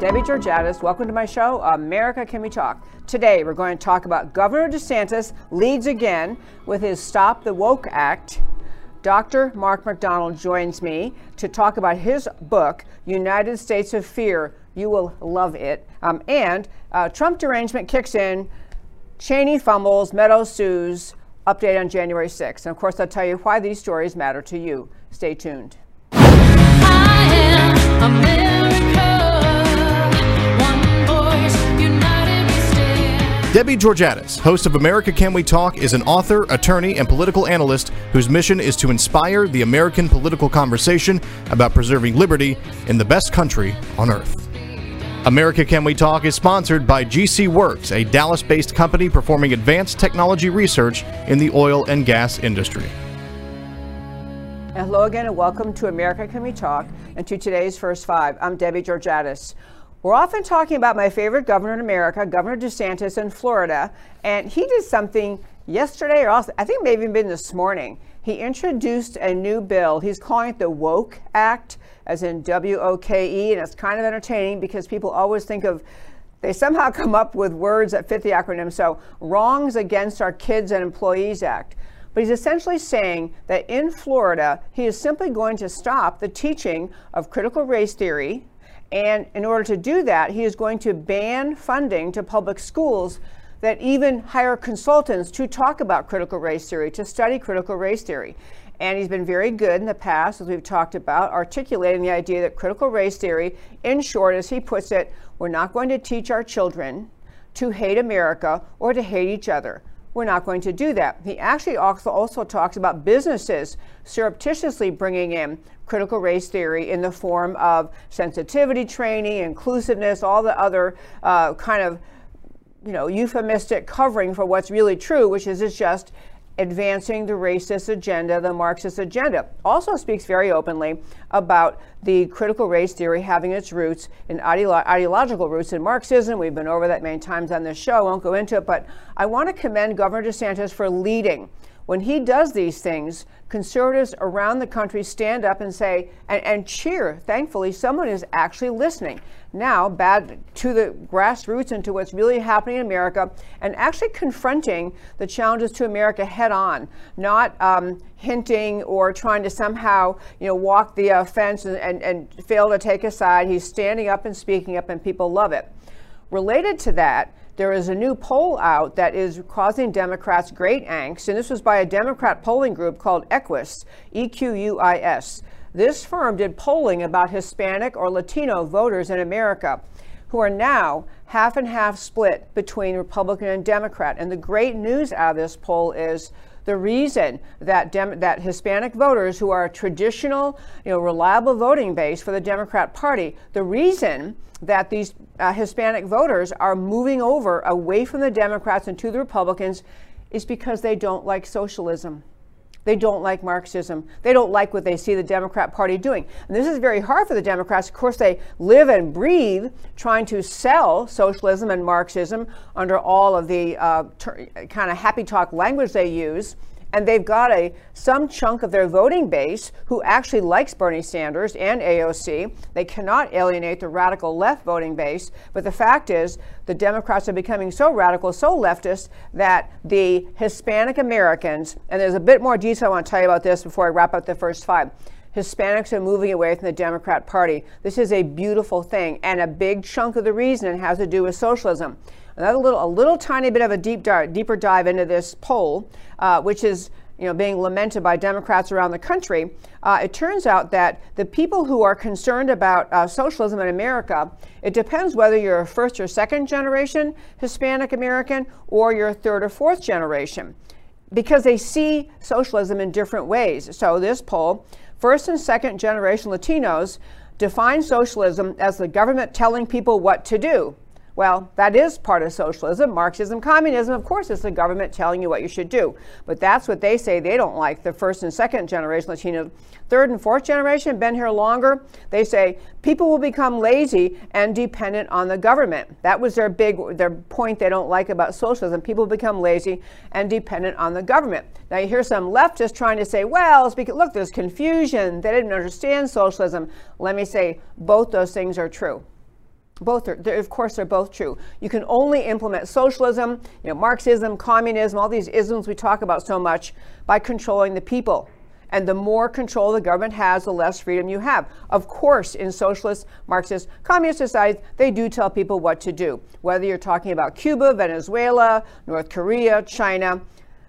Debbie Georgatos. Welcome to my show, America Can We Talk? Today, we're going to talk about Governor DeSantis leads again with his Stop the Woke Act. Dr. Mark McDonald joins me to talk about his book, United States of Fear. You will love it. Um, and uh, Trump derangement kicks in, Cheney fumbles, Meadows sues. Update on January 6th. And of course, I'll tell you why these stories matter to you. Stay tuned. Debbie Georgatos, host of America Can We Talk, is an author, attorney, and political analyst whose mission is to inspire the American political conversation about preserving liberty in the best country on earth. America Can We Talk is sponsored by GC Works, a Dallas based company performing advanced technology research in the oil and gas industry. Hello again, and welcome to America Can We Talk and to today's First Five. I'm Debbie Georgatos. We're often talking about my favorite governor in America, Governor DeSantis in Florida, and he did something yesterday, or also, I think maybe even this morning. He introduced a new bill. He's calling it the Woke Act, as in W O K E, and it's kind of entertaining because people always think of they somehow come up with words that fit the acronym. So, Wrongs Against Our Kids and Employees Act. But he's essentially saying that in Florida, he is simply going to stop the teaching of critical race theory. And in order to do that, he is going to ban funding to public schools that even hire consultants to talk about critical race theory, to study critical race theory. And he's been very good in the past, as we've talked about, articulating the idea that critical race theory, in short, as he puts it, we're not going to teach our children to hate America or to hate each other. We're not going to do that. He actually also, also talks about businesses surreptitiously bringing in critical race theory in the form of sensitivity training, inclusiveness, all the other uh, kind of you know euphemistic covering for what's really true, which is it's just advancing the racist agenda, the Marxist agenda. Also speaks very openly about the critical race theory having its roots in ideolo- ideological roots in Marxism. We've been over that many times on this show. Won't go into it, but I want to commend Governor DeSantis for leading. When he does these things, conservatives around the country stand up and say, and, and cheer. Thankfully, someone is actually listening. Now, bad to the grassroots and to what's really happening in America, and actually confronting the challenges to America head on, not um, hinting or trying to somehow, you know, walk the uh, fence and, and, and fail to take a side. He's standing up and speaking up, and people love it. Related to that, there is a new poll out that is causing Democrats great angst, and this was by a Democrat polling group called Equis, E Q U I S. This firm did polling about Hispanic or Latino voters in America who are now half and half split between Republican and Democrat. And the great news out of this poll is the reason that Dem- that Hispanic voters who are a traditional, you know, reliable voting base for the Democrat Party, the reason that these uh, Hispanic voters are moving over away from the Democrats and to the Republicans is because they don't like socialism. They don't like Marxism. They don't like what they see the Democrat Party doing. And this is very hard for the Democrats. Of course, they live and breathe trying to sell socialism and Marxism under all of the uh, ter- kind of happy talk language they use and they've got a some chunk of their voting base who actually likes Bernie Sanders and AOC. They cannot alienate the radical left voting base, but the fact is the Democrats are becoming so radical, so leftist that the Hispanic Americans, and there's a bit more detail I want to tell you about this before I wrap up the first five. Hispanics are moving away from the Democrat Party. This is a beautiful thing, and a big chunk of the reason has to do with socialism. Another little, a little tiny bit of a deep dive, deeper dive into this poll, uh, which is you know, being lamented by Democrats around the country, uh, it turns out that the people who are concerned about uh, socialism in America, it depends whether you're a first or second generation Hispanic American or you're a third or fourth generation, because they see socialism in different ways. So this poll, first and second generation Latinos define socialism as the government telling people what to do Well, that is part of socialism. Marxism, communism, of course, it's the government telling you what you should do. But that's what they say they don't like. The first and second generation Latino, third and fourth generation, been here longer. They say people will become lazy and dependent on the government. That was their big their point they don't like about socialism. People become lazy and dependent on the government. Now you hear some leftists trying to say, well, it's because, look, there's confusion. They didn't understand socialism. Let me say, both those things are true. Both are, of course, they're both true. You can only implement socialism, you know, Marxism, communism, all these isms we talk about so much by controlling the people. And the more control the government has, the less freedom you have. Of course, in socialist, Marxist, communist societies, they do tell people what to do. Whether you're talking about Cuba, Venezuela, North Korea, China,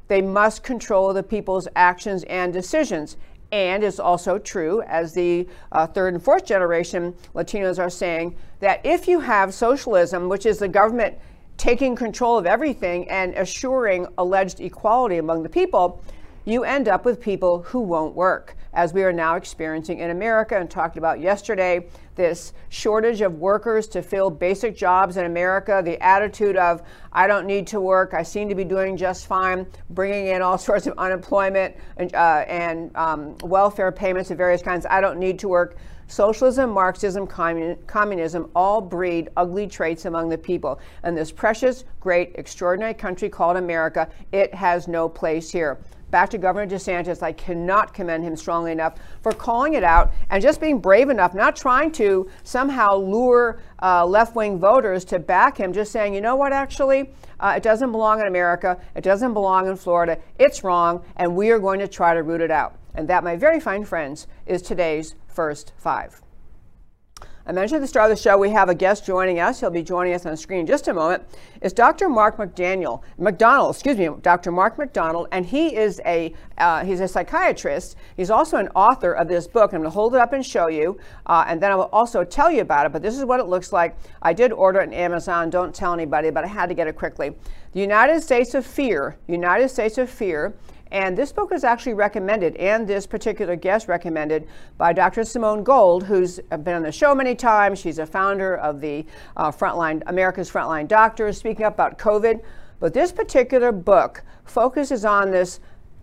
they must control the people's actions and decisions. And it's also true, as the uh, third and fourth generation Latinos are saying, that if you have socialism, which is the government taking control of everything and assuring alleged equality among the people, you end up with people who won't work, as we are now experiencing in America and talked about yesterday. This shortage of workers to fill basic jobs in America, the attitude of, I don't need to work, I seem to be doing just fine, bringing in all sorts of unemployment and, uh, and um, welfare payments of various kinds, I don't need to work. Socialism, Marxism, commun- communism all breed ugly traits among the people. And this precious, great, extraordinary country called America, it has no place here back to Governor DeSantis. I cannot commend him strongly enough for calling it out and just being brave enough, not trying to somehow lure uh, left wing voters to back him, just saying, you know what, actually, uh, it doesn't belong in America. It doesn't belong in Florida. It's wrong, and we are going to try to root it out. And that, my very fine friends, is today's first five. I mentioned at the start of the show we have a guest joining us. He'll be joining us on screen in just a moment. It's Dr. Mark McDaniel, McDonald, excuse me, Dr. Mark McDonald, and he is a uh, he's a psychiatrist. He's also an author of this book. I'm going to hold it up and show you, uh, and then I will also tell you about it. But this is what it looks like. I did order it on Amazon. Don't tell anybody, but I had to get it quickly. The United States of Fear. United States of Fear and this book is actually recommended, and this particular guest recommended by Dr. Simone Gold, who's been on the show many times. She's a founder of the uh, Frontline America's Frontline Doctors, speaking up about COVID. But this particular book focuses on this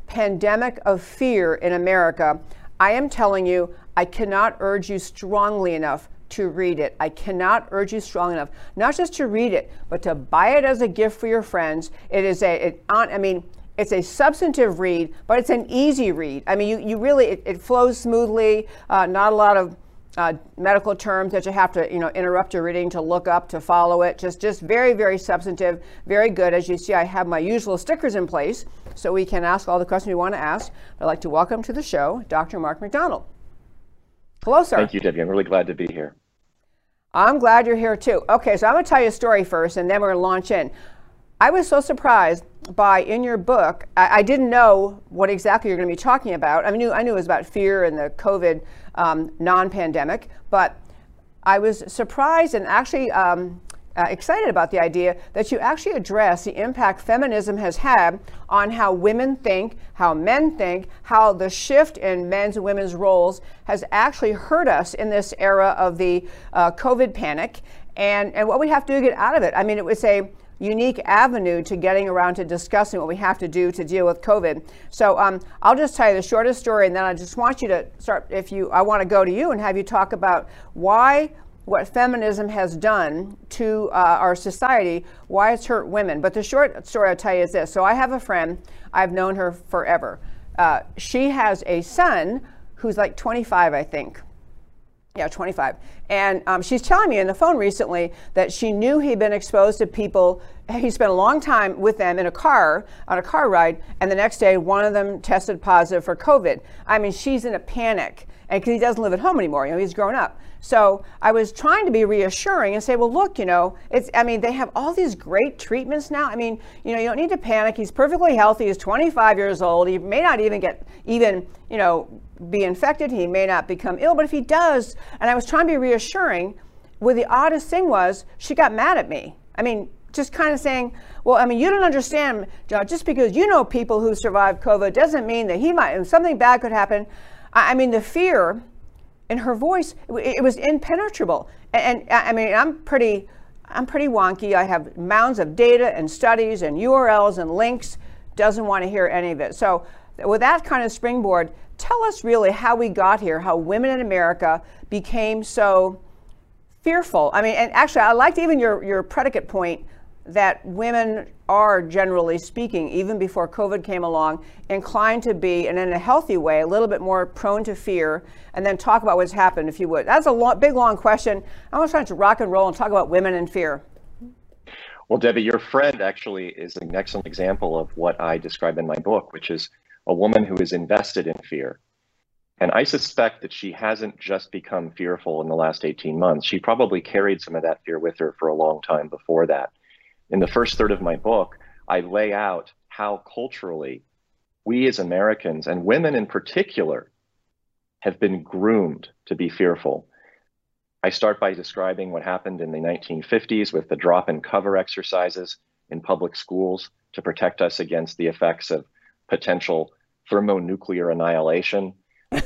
pandemic of fear in America. I am telling you, I cannot urge you strongly enough to read it. I cannot urge you strong enough, not just to read it, but to buy it as a gift for your friends. It is a, it, I mean, it's a substantive read, but it's an easy read. I mean, you, you really, it, it flows smoothly, uh, not a lot of uh, medical terms that you have to, you know, interrupt your reading to look up to follow it. Just, just very, very substantive, very good. As you see, I have my usual stickers in place, so we can ask all the questions we want to ask. I'd like to welcome to the show Dr. Mark McDonald. Hello, sir. Thank you, Debbie. I'm really glad to be here. I'm glad you're here too. Okay, so I'm going to tell you a story first, and then we're going to launch in. I was so surprised by in your book. I, I didn't know what exactly you're going to be talking about. I knew I knew it was about fear and the COVID um, non-pandemic, but I was surprised and actually um, uh, excited about the idea that you actually address the impact feminism has had on how women think, how men think, how the shift in men's and women's roles has actually hurt us in this era of the uh, COVID panic, and and what we have to do to get out of it. I mean, it was a unique avenue to getting around to discussing what we have to do to deal with COVID. So um, I'll just tell you the shortest story, and then I just want you to start. If you, I want to go to you and have you talk about why what feminism has done to uh, our society, why it's hurt women. But the short story I'll tell you is this. So I have a friend, I've known her forever. Uh, she has a son who's like 25, I think. Yeah, 25. And um, she's telling me on the phone recently that she knew he'd been exposed to people. He spent a long time with them in a car, on a car ride, and the next day one of them tested positive for COVID. I mean, she's in a panic. And because he doesn't live at home anymore, you know, he's grown up. So I was trying to be reassuring and say, well, look, you know, it's, I mean, they have all these great treatments now. I mean, you know, you don't need to panic. He's perfectly healthy. He's 25 years old. He may not even get, even, you know, be infected. He may not become ill, but if he does, and I was trying to be reassuring, well, the oddest thing was she got mad at me. I mean, just kind of saying, well, I mean, you don't understand, John, just because you know people who survived COVID doesn't mean that he might, something bad could happen. I mean, the fear in her voice, it, was impenetrable. And, and I mean, I'm pretty, I'm pretty wonky. I have mounds of data and studies and URLs and links. Doesn't want to hear any of it. So, with that kind of springboard, tell us really how we got here, how women in America became so fearful. I mean, and actually, I liked even your, your predicate point that women are, generally speaking, even before COVID came along, inclined to be, and in a healthy way, a little bit more prone to fear, and then talk about what's happened, if you would. That's a long, big, long question. I was trying to rock and roll and talk about women and fear. Well, Debbie, your friend actually is an excellent example of what I describe in my book, which is a woman who is invested in fear. And I suspect that she hasn't just become fearful in the last 18 months. She probably carried some of that fear with her for a long time before that in the first third of my book, I lay out how culturally we as Americans and women in particular have been groomed to be fearful. I start by describing what happened in the 1950s with the drop and cover exercises in public schools to protect us against the effects of potential thermonuclear annihilation.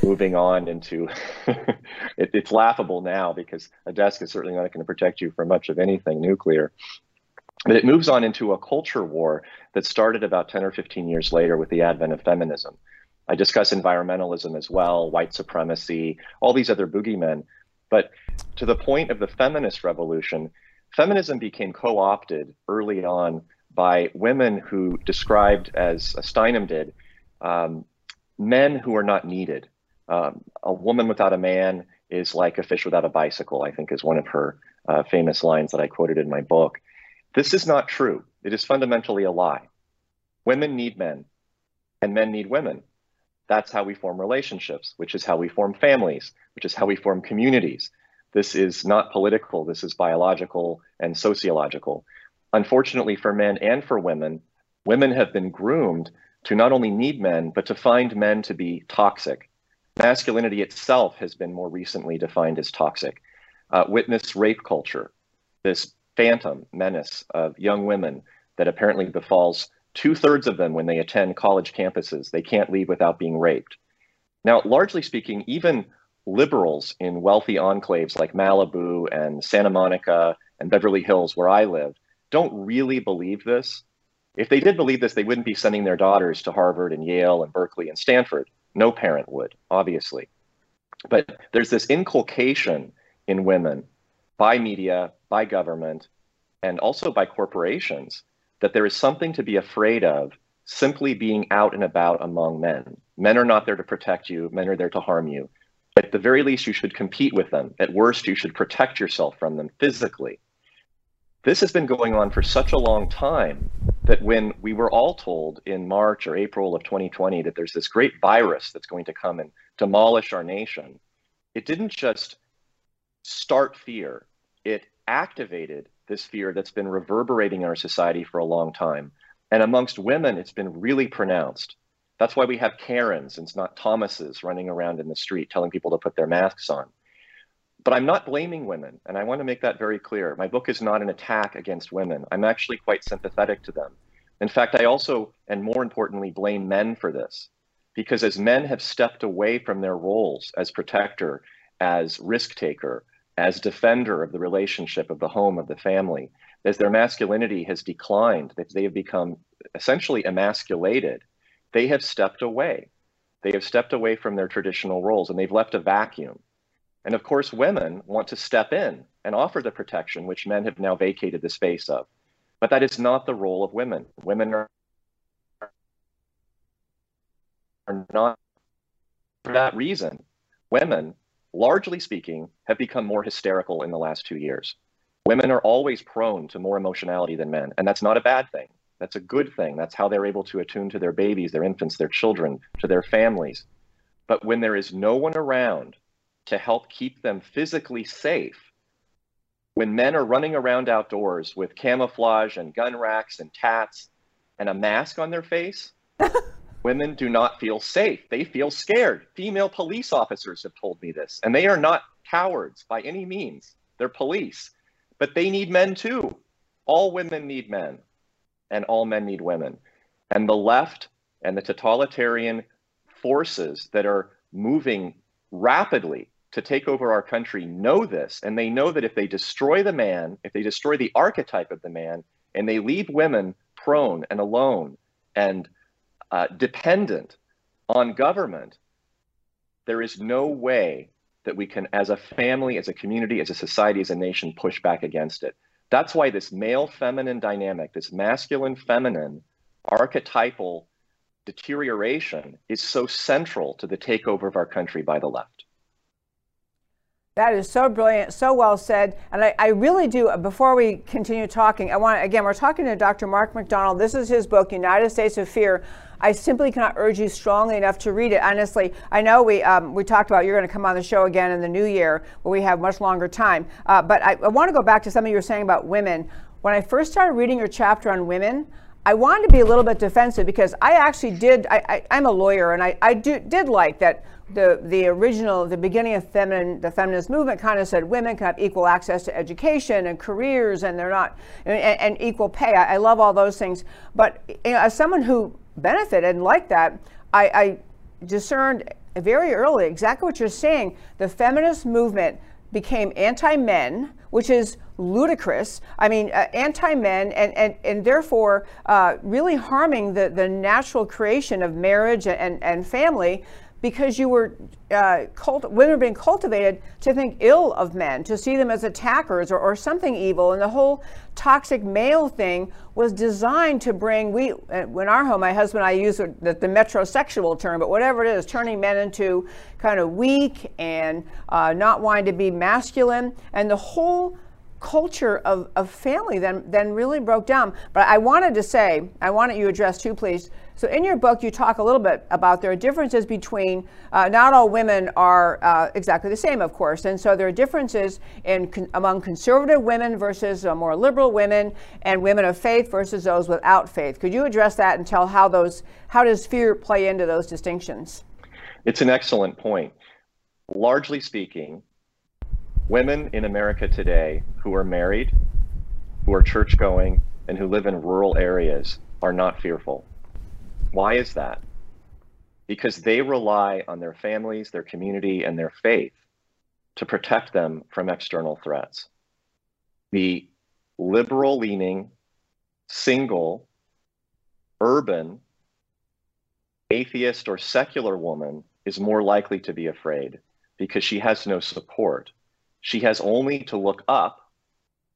Moving on into it, it's laughable now because a desk is certainly not going to protect you from much of anything nuclear. But it moves on into a culture war that started about 10 or 15 years later with the advent of feminism. I discuss environmentalism as well, white supremacy, all these other boogeymen. But to the point of the feminist revolution, feminism became co opted early on by women who described, as Steinem did, um, men who are not needed. Um, a woman without a man is like a fish without a bicycle, I think is one of her uh, famous lines that I quoted in my book. This is not true. It is fundamentally a lie. Women need men, and men need women. That's how we form relationships, which is how we form families, which is how we form communities. This is not political, this is biological and sociological. Unfortunately, for men and for women, women have been groomed to not only need men, but to find men to be toxic. Masculinity itself has been more recently defined as toxic. Uh, witness rape culture, this phantom menace of young women that apparently befalls two thirds of them when they attend college campuses. They can't leave without being raped. Now, largely speaking, even liberals in wealthy enclaves like Malibu and Santa Monica and Beverly Hills, where I live, don't really believe this. If they did believe this, they wouldn't be sending their daughters to Harvard and Yale and Berkeley and Stanford. No parent would, obviously. But there's this inculcation in women by media, by government, and also by corporations that there is something to be afraid of simply being out and about among men. Men are not there to protect you, men are there to harm you. At the very least, you should compete with them. At worst, you should protect yourself from them physically. This has been going on for such a long time that when we were all told in March or April of 2020 that there's this great virus that's going to come and demolish our nation, it didn't just start fear, it activated this fear that's been reverberating in our society for a long time. And amongst women, it's been really pronounced. That's why we have Karens and it's not Thomases running around in the street telling people to put their masks on. But I'm not blaming women, and I want to make that very clear. My book is not an attack against women. I'm actually quite sympathetic to them. In fact, I also, and more importantly, blame men for this. Because as men have stepped away from their roles as protector, as risk taker, as defender of the relationship of the home of the family as their masculinity has declined that they have become essentially emasculated they have stepped away they have stepped away from their traditional roles and they've left a vacuum and of course women want to step in and offer the protection which men have now vacated the space of but that is not the role of women women are, are not for that reason women largely speaking, have become more hysterical in the last two years. Women are always prone to more emotionality than men, and that's not a bad thing. That's a good thing. That's how they're able to attune to their babies, their infants, their children, to their families. But when there is no one around to help keep them physically safe, when men are running around outdoors with camouflage and gun racks and tats and a mask on their face, women do not feel safe. They feel scared. Female police officers have told me this, and they are not cowards by any means. They're police, but they need men too. All women need men, and all men need women. And the left and the totalitarian forces that are moving rapidly to take over our country know this, and they know that if they destroy the man, if they destroy the archetype of the man, and they leave women prone and alone and uh, dependent on government, there is no way that we can, as a family, as a community, as a society, as a nation, push back against it. That's why this male feminine dynamic, this masculine feminine archetypal deterioration is so central to the takeover of our country by the left. That is so brilliant, so well said. And I, I, really do, before we continue talking, I want, again, we're talking to Dr. Mark McDonald. This is his book, United States of Fear. I simply cannot urge you strongly enough to read it. Honestly, I know we, um, we talked about you're going to come on the show again in the new year where we have much longer time. Uh, but I, I want to go back to something you were saying about women. When I first started reading your chapter on women, I wanted to be a little bit defensive because I actually did. I, am a lawyer, and I, I do, did like that the the original, the beginning of feminine, the feminist movement kind of said women can have equal access to education and careers, and they're not, and, and equal pay. I, I, love all those things, but you know, as someone who benefited and liked that, I, I discerned very early exactly what you're saying. The feminist movement became anti-men, which is ludicrous. I mean, uh, anti-men, and, and, and therefore uh, really harming the, the natural creation of marriage and, and family because you were uh, cult- women were being cultivated to think ill of men, to see them as attackers or, or something evil, and the whole toxic male thing was designed to bring we uh, in our home. My husband and I use the, the, metrosexual term, but whatever it is, turning men into kind of weak and uh, not wanting to be masculine, and the whole culture of, of family then, then really broke down. But I wanted to say, I wanted you address too, please. So in your book, you talk a little bit about there are differences between, uh, not all women are uh, exactly the same, of course. And so there are differences in con- among conservative women versus uh, more liberal women and women of faith versus those without faith. Could you address that and tell how those, how does fear play into those distinctions? It's an excellent point. Largely speaking, Women in America today who are married, who are church going, and who live in rural areas are not fearful. Why is that? Because they rely on their families, their community, and their faith to protect them from external threats. The liberal leaning, single, urban, atheist, or secular woman is more likely to be afraid because she has no support she has only to look up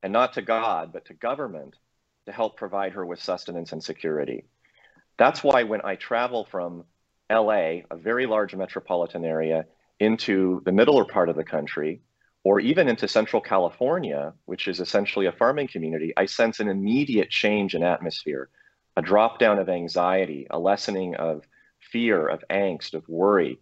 and not to God, but to government to help provide her with sustenance and security. That's why when I travel from LA, a very large metropolitan area, into the middle part of the country, or even into Central California, which is essentially a farming community, I sense an immediate change in atmosphere, a drop down of anxiety, a lessening of fear, of angst, of worry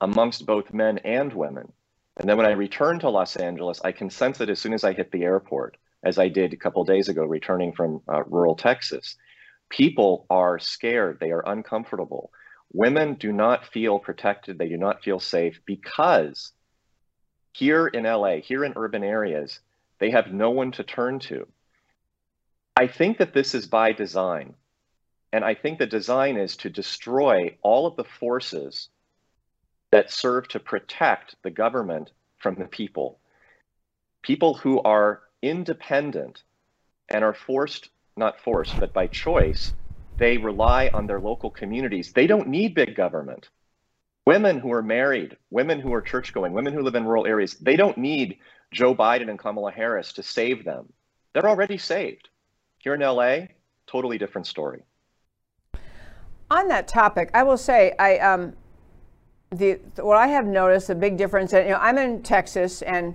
amongst both men and women. And then when I return to Los Angeles, I can sense it as soon as I hit the airport, as I did a couple days ago, returning from uh, rural Texas. People are scared, they are uncomfortable. Women do not feel protected, they do not feel safe because here in LA, here in urban areas, they have no one to turn to. I think that this is by design. And I think the design is to destroy all of the forces that serve to protect the government from the people. People who are independent and are forced, not forced, but by choice, they rely on their local communities. They don't need big government. Women who are married, women who are church going, women who live in rural areas, they don't need Joe Biden and Kamala Harris to save them. They're already saved. Here in LA, totally different story. On that topic, I will say I um, the what I have noticed a big difference. And you know, I'm in Texas, and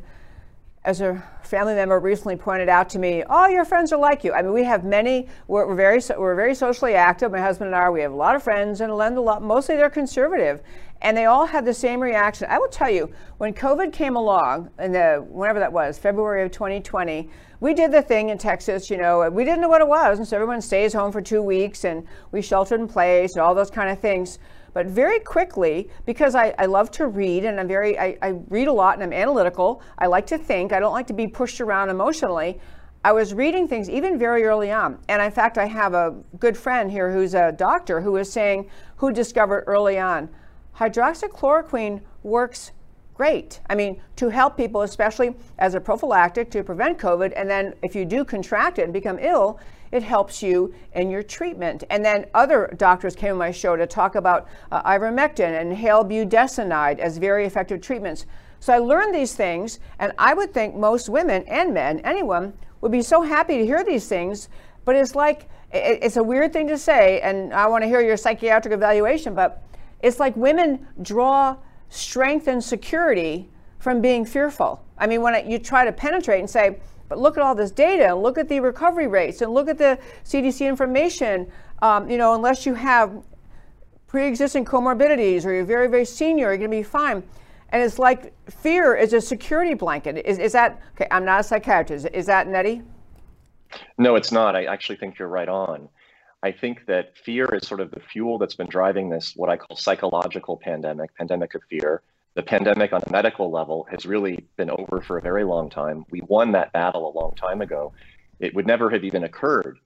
as a family member recently pointed out to me, all your friends are like you. I mean, we have many. We're, we're very we're very socially active. My husband and I. We have a lot of friends, and lend a lot. Mostly they're conservative, and they all had the same reaction. I will tell you, when COVID came along, in the whenever that was, February of 2020. We did the thing in Texas, you know, we didn't know what it was, and so everyone stays home for two weeks, and we sheltered in place, and all those kind of things. But very quickly, because I, I love to read and I'm very, I, I read a lot and I'm analytical, I like to think, I don't like to be pushed around emotionally. I was reading things even very early on. And in fact, I have a good friend here who's a doctor who was saying, who discovered early on, hydroxychloroquine works great. I mean, to help people, especially as a prophylactic to prevent COVID, and then if you do contract it and become ill, it helps you in your treatment. And then other doctors came on my show to talk about uh, ivermectin and inhaled budesonide as very effective treatments. So I learned these things, and I would think most women and men, anyone, would be so happy to hear these things. But it's like, it's a weird thing to say, and I want to hear your psychiatric evaluation, but it's like women draw strength and security from being fearful. I mean, when you try to penetrate and say, but look at all this data, look at the recovery rates, and look at the CDC information, um, you know, unless you have pre-existing comorbidities or you're very, very senior, you're going to be fine. And it's like fear is a security blanket. Is, is that, okay, I'm not a psychiatrist. Is that Nettie? No, it's not. I actually think you're right on. I think that fear is sort of the fuel that's been driving this, what I call psychological pandemic, pandemic of fear. The pandemic on a medical level has really been over for a very long time. We won that battle a long time ago. It would never have even occurred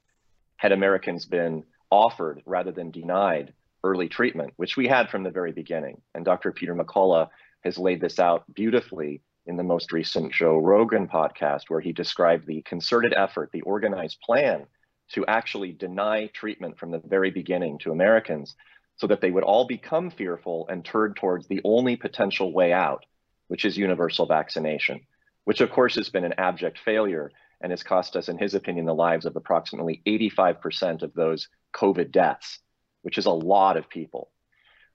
had Americans been offered rather than denied early treatment, which we had from the very beginning. And Dr. Peter McCullough has laid this out beautifully in the most recent Joe Rogan podcast, where he described the concerted effort, the organized plan to actually deny treatment from the very beginning to Americans so that they would all become fearful and turn towards the only potential way out, which is universal vaccination, which of course has been an abject failure and has cost us, in his opinion, the lives of approximately 85% of those COVID deaths, which is a lot of people.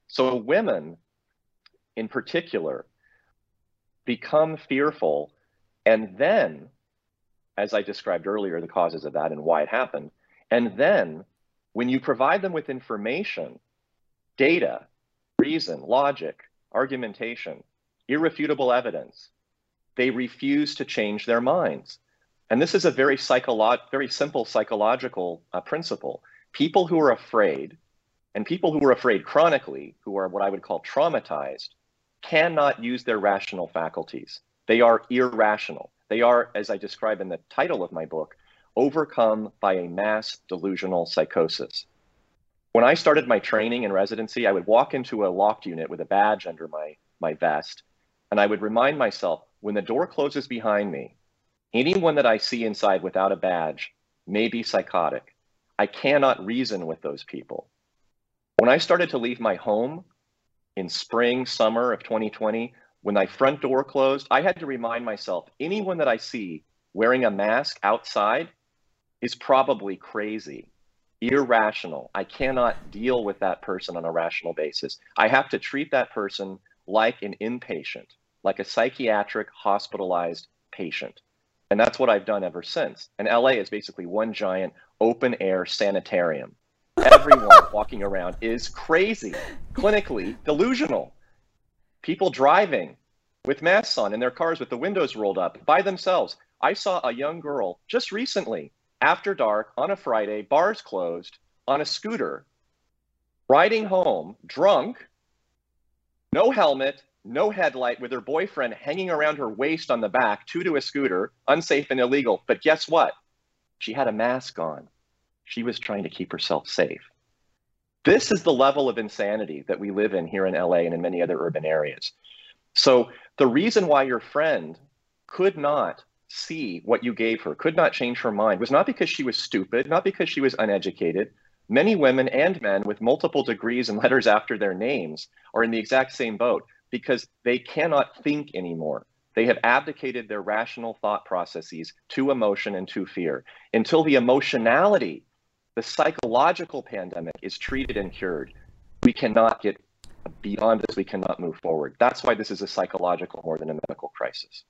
So women in particular become fearful and then as I described earlier, the causes of that and why it happened. And then when you provide them with information, data, reason, logic, argumentation, irrefutable evidence, they refuse to change their minds. And this is a very psycholo- very simple psychological uh, principle. People who are afraid, and people who are afraid chronically, who are what I would call traumatized, cannot use their rational faculties. They are irrational. They are, as I describe in the title of my book, overcome by a mass delusional psychosis. When I started my training and residency, I would walk into a locked unit with a badge under my, my vest, and I would remind myself when the door closes behind me, anyone that I see inside without a badge may be psychotic. I cannot reason with those people. When I started to leave my home in spring, summer of 2020, when my front door closed, I had to remind myself anyone that I see wearing a mask outside is probably crazy, irrational. I cannot deal with that person on a rational basis. I have to treat that person like an inpatient, like a psychiatric hospitalized patient. And that's what I've done ever since. And LA is basically one giant open air sanitarium. Everyone walking around is crazy, clinically delusional people driving with masks on in their cars with the windows rolled up by themselves. I saw a young girl just recently after dark on a Friday, bars closed, on a scooter, riding home drunk, no helmet, no headlight, with her boyfriend hanging around her waist on the back, two to a scooter, unsafe and illegal. But guess what? She had a mask on. She was trying to keep herself safe. This is the level of insanity that we live in here in LA and in many other urban areas. So the reason why your friend could not see what you gave her, could not change her mind, was not because she was stupid, not because she was uneducated. Many women and men with multiple degrees and letters after their names are in the exact same boat because they cannot think anymore. They have abdicated their rational thought processes to emotion and to fear until the emotionality the psychological pandemic is treated and cured, we cannot get beyond this, we cannot move forward. That's why this is a psychological more than a medical crisis.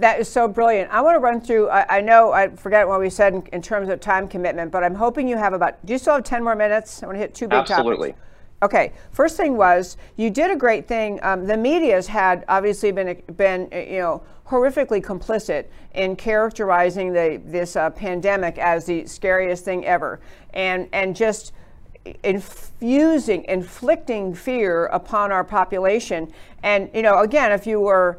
That is so brilliant. I want to run through. I, I know I forget what we said in, in, terms of time commitment, but I'm hoping you have about. Do you still have 10 more minutes? I want to hit two big topics. Absolutely. topics. Okay. First thing was you did a great thing. Um, the media's had obviously been been you know horrifically complicit in characterizing the this uh, pandemic as the scariest thing ever, and and just infusing, inflicting fear upon our population. And you know, again, if you were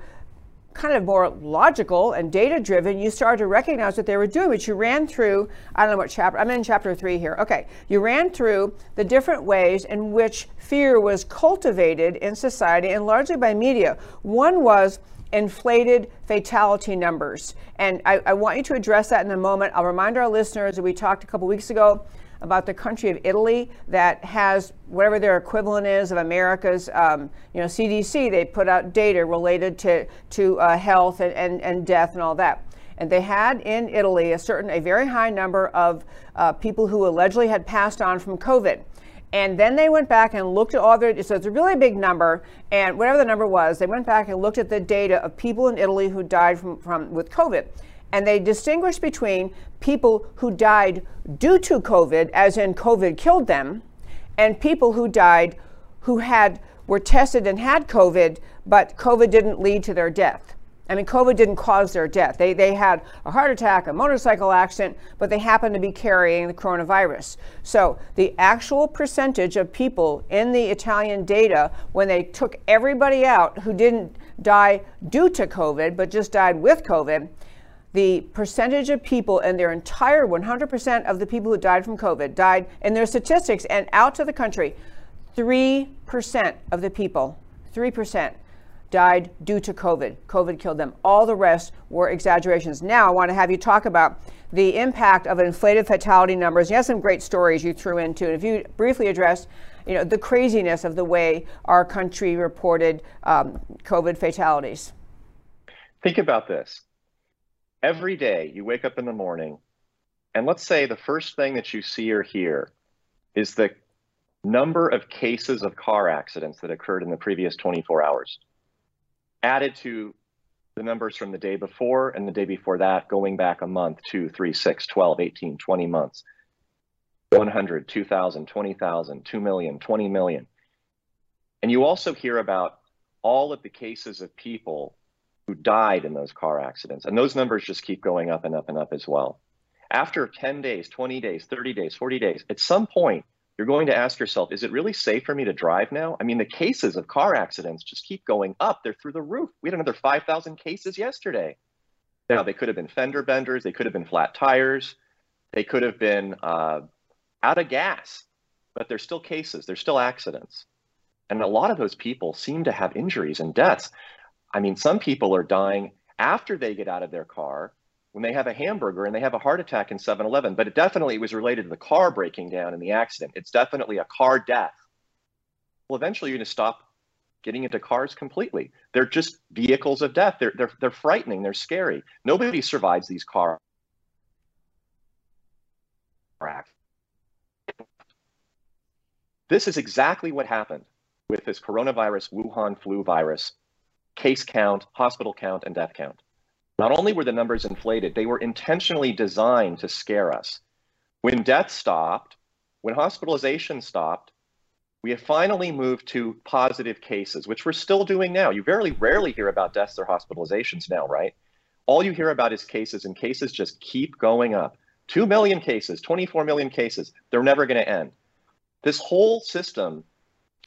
kind of more logical and data driven, you started to recognize what they were doing. But you ran through, I don't know what chapter, I'm in chapter three here. Okay. You ran through the different ways in which fear was cultivated in society and largely by media. One was inflated fatality numbers. And I, I want you to address that in a moment. I'll remind our listeners that we talked a couple weeks ago about the country of Italy that has whatever their equivalent is of America's, um, you know, CDC. They put out data related to to uh, health and, and, and death and all that. And they had in Italy a certain, a very high number of uh, people who allegedly had passed on from COVID. And then they went back and looked at all their, so it's a really big number. And whatever the number was, they went back and looked at the data of people in Italy who died from, from with COVID. And they distinguished between people who died due to COVID, as in COVID killed them, and people who died who had were tested and had COVID, but COVID didn't lead to their death. I mean, COVID didn't cause their death. They, they had a heart attack, a motorcycle accident, but they happened to be carrying the coronavirus. So the actual percentage of people in the Italian data, when they took everybody out who didn't die due to COVID, but just died with COVID, the percentage of people and their entire 100% of the people who died from COVID died in their statistics and out to the country, 3% of the people, 3% died due to COVID. COVID killed them. All the rest were exaggerations. Now, I want to have you talk about the impact of inflated fatality numbers. You have some great stories you threw into. And if you briefly address, you know, the craziness of the way our country reported um, COVID fatalities. Think about this. Every day you wake up in the morning, and let's say the first thing that you see or hear is the number of cases of car accidents that occurred in the previous 24 hours added to the numbers from the day before and the day before that, going back a month, two, three, six, 12, 18, 20 months, 100, 2,000, 20,000, 2 million, 20 million. And you also hear about all of the cases of people who died in those car accidents. And those numbers just keep going up and up and up as well. After 10 days, 20 days, 30 days, 40 days, at some point, you're going to ask yourself, is it really safe for me to drive now? I mean, the cases of car accidents just keep going up. They're through the roof. We had another 5,000 cases yesterday. Now, they could have been fender benders, they could have been flat tires, they could have been uh, out of gas, but they're still cases, they're still accidents. And a lot of those people seem to have injuries and deaths. I mean, some people are dying after they get out of their car when they have a hamburger and they have a heart attack in 7-Eleven, but it definitely was related to the car breaking down in the accident. It's definitely a car death. Well, eventually you're going to stop getting into cars completely. They're just vehicles of death. They're, they're, they're frightening. They're scary. Nobody survives these car. This is exactly what happened with this coronavirus Wuhan flu virus case count, hospital count, and death count. Not only were the numbers inflated, they were intentionally designed to scare us. When death stopped, when hospitalization stopped, we have finally moved to positive cases, which we're still doing now. You very rarely hear about deaths or hospitalizations now, right? All you hear about is cases, and cases just keep going up. 2 million cases, 24 million cases, they're never going to end. This whole system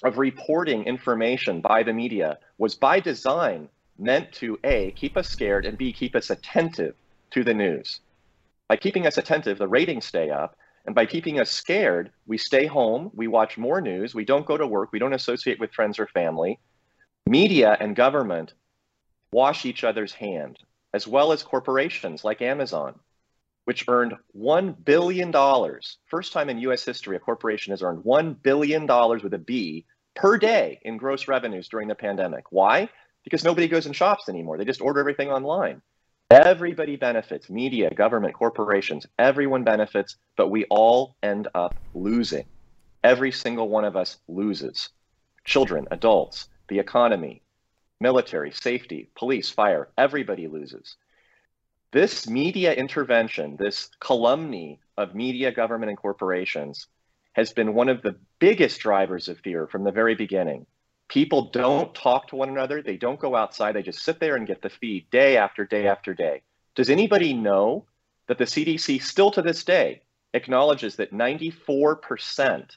of reporting information by the media was by design meant to A, keep us scared, and B, keep us attentive to the news. By keeping us attentive, the ratings stay up. And by keeping us scared, we stay home, we watch more news, we don't go to work, we don't associate with friends or family. Media and government wash each other's hand, as well as corporations like Amazon, which earned $1 billion. First time in US history, a corporation has earned $1 billion with a B per day in gross revenues during the pandemic. Why? because nobody goes and shops anymore. They just order everything online. Everybody benefits media, government, corporations, everyone benefits, but we all end up losing. Every single one of us loses. Children, adults, the economy, military, safety, police, fire, everybody loses. This media intervention, this calumny of media, government, and corporations has been one of the biggest drivers of fear from the very beginning. People don't talk to one another. They don't go outside. They just sit there and get the feed day after day after day. Does anybody know that the CDC still to this day acknowledges that 94%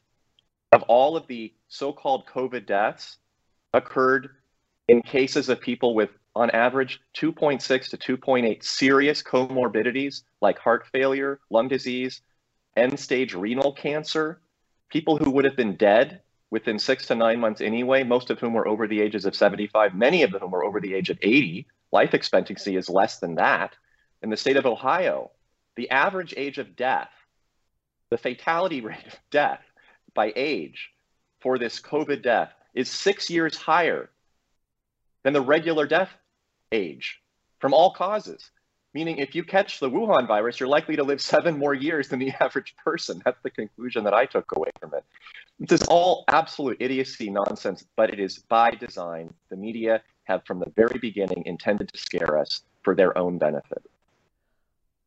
of all of the so called COVID deaths occurred in cases of people with on average 2.6 to 2.8 serious comorbidities like heart failure, lung disease, end stage renal cancer, people who would have been dead within six to nine months anyway, most of whom were over the ages of 75, many of whom were over the age of 80. Life expectancy is less than that. In the state of Ohio, the average age of death, the fatality rate of death by age for this COVID death is six years higher than the regular death age from all causes. Meaning, if you catch the Wuhan virus, you're likely to live seven more years than the average person. That's the conclusion that I took away from it. This is all absolute idiocy nonsense, but it is by design. The media have, from the very beginning, intended to scare us for their own benefit.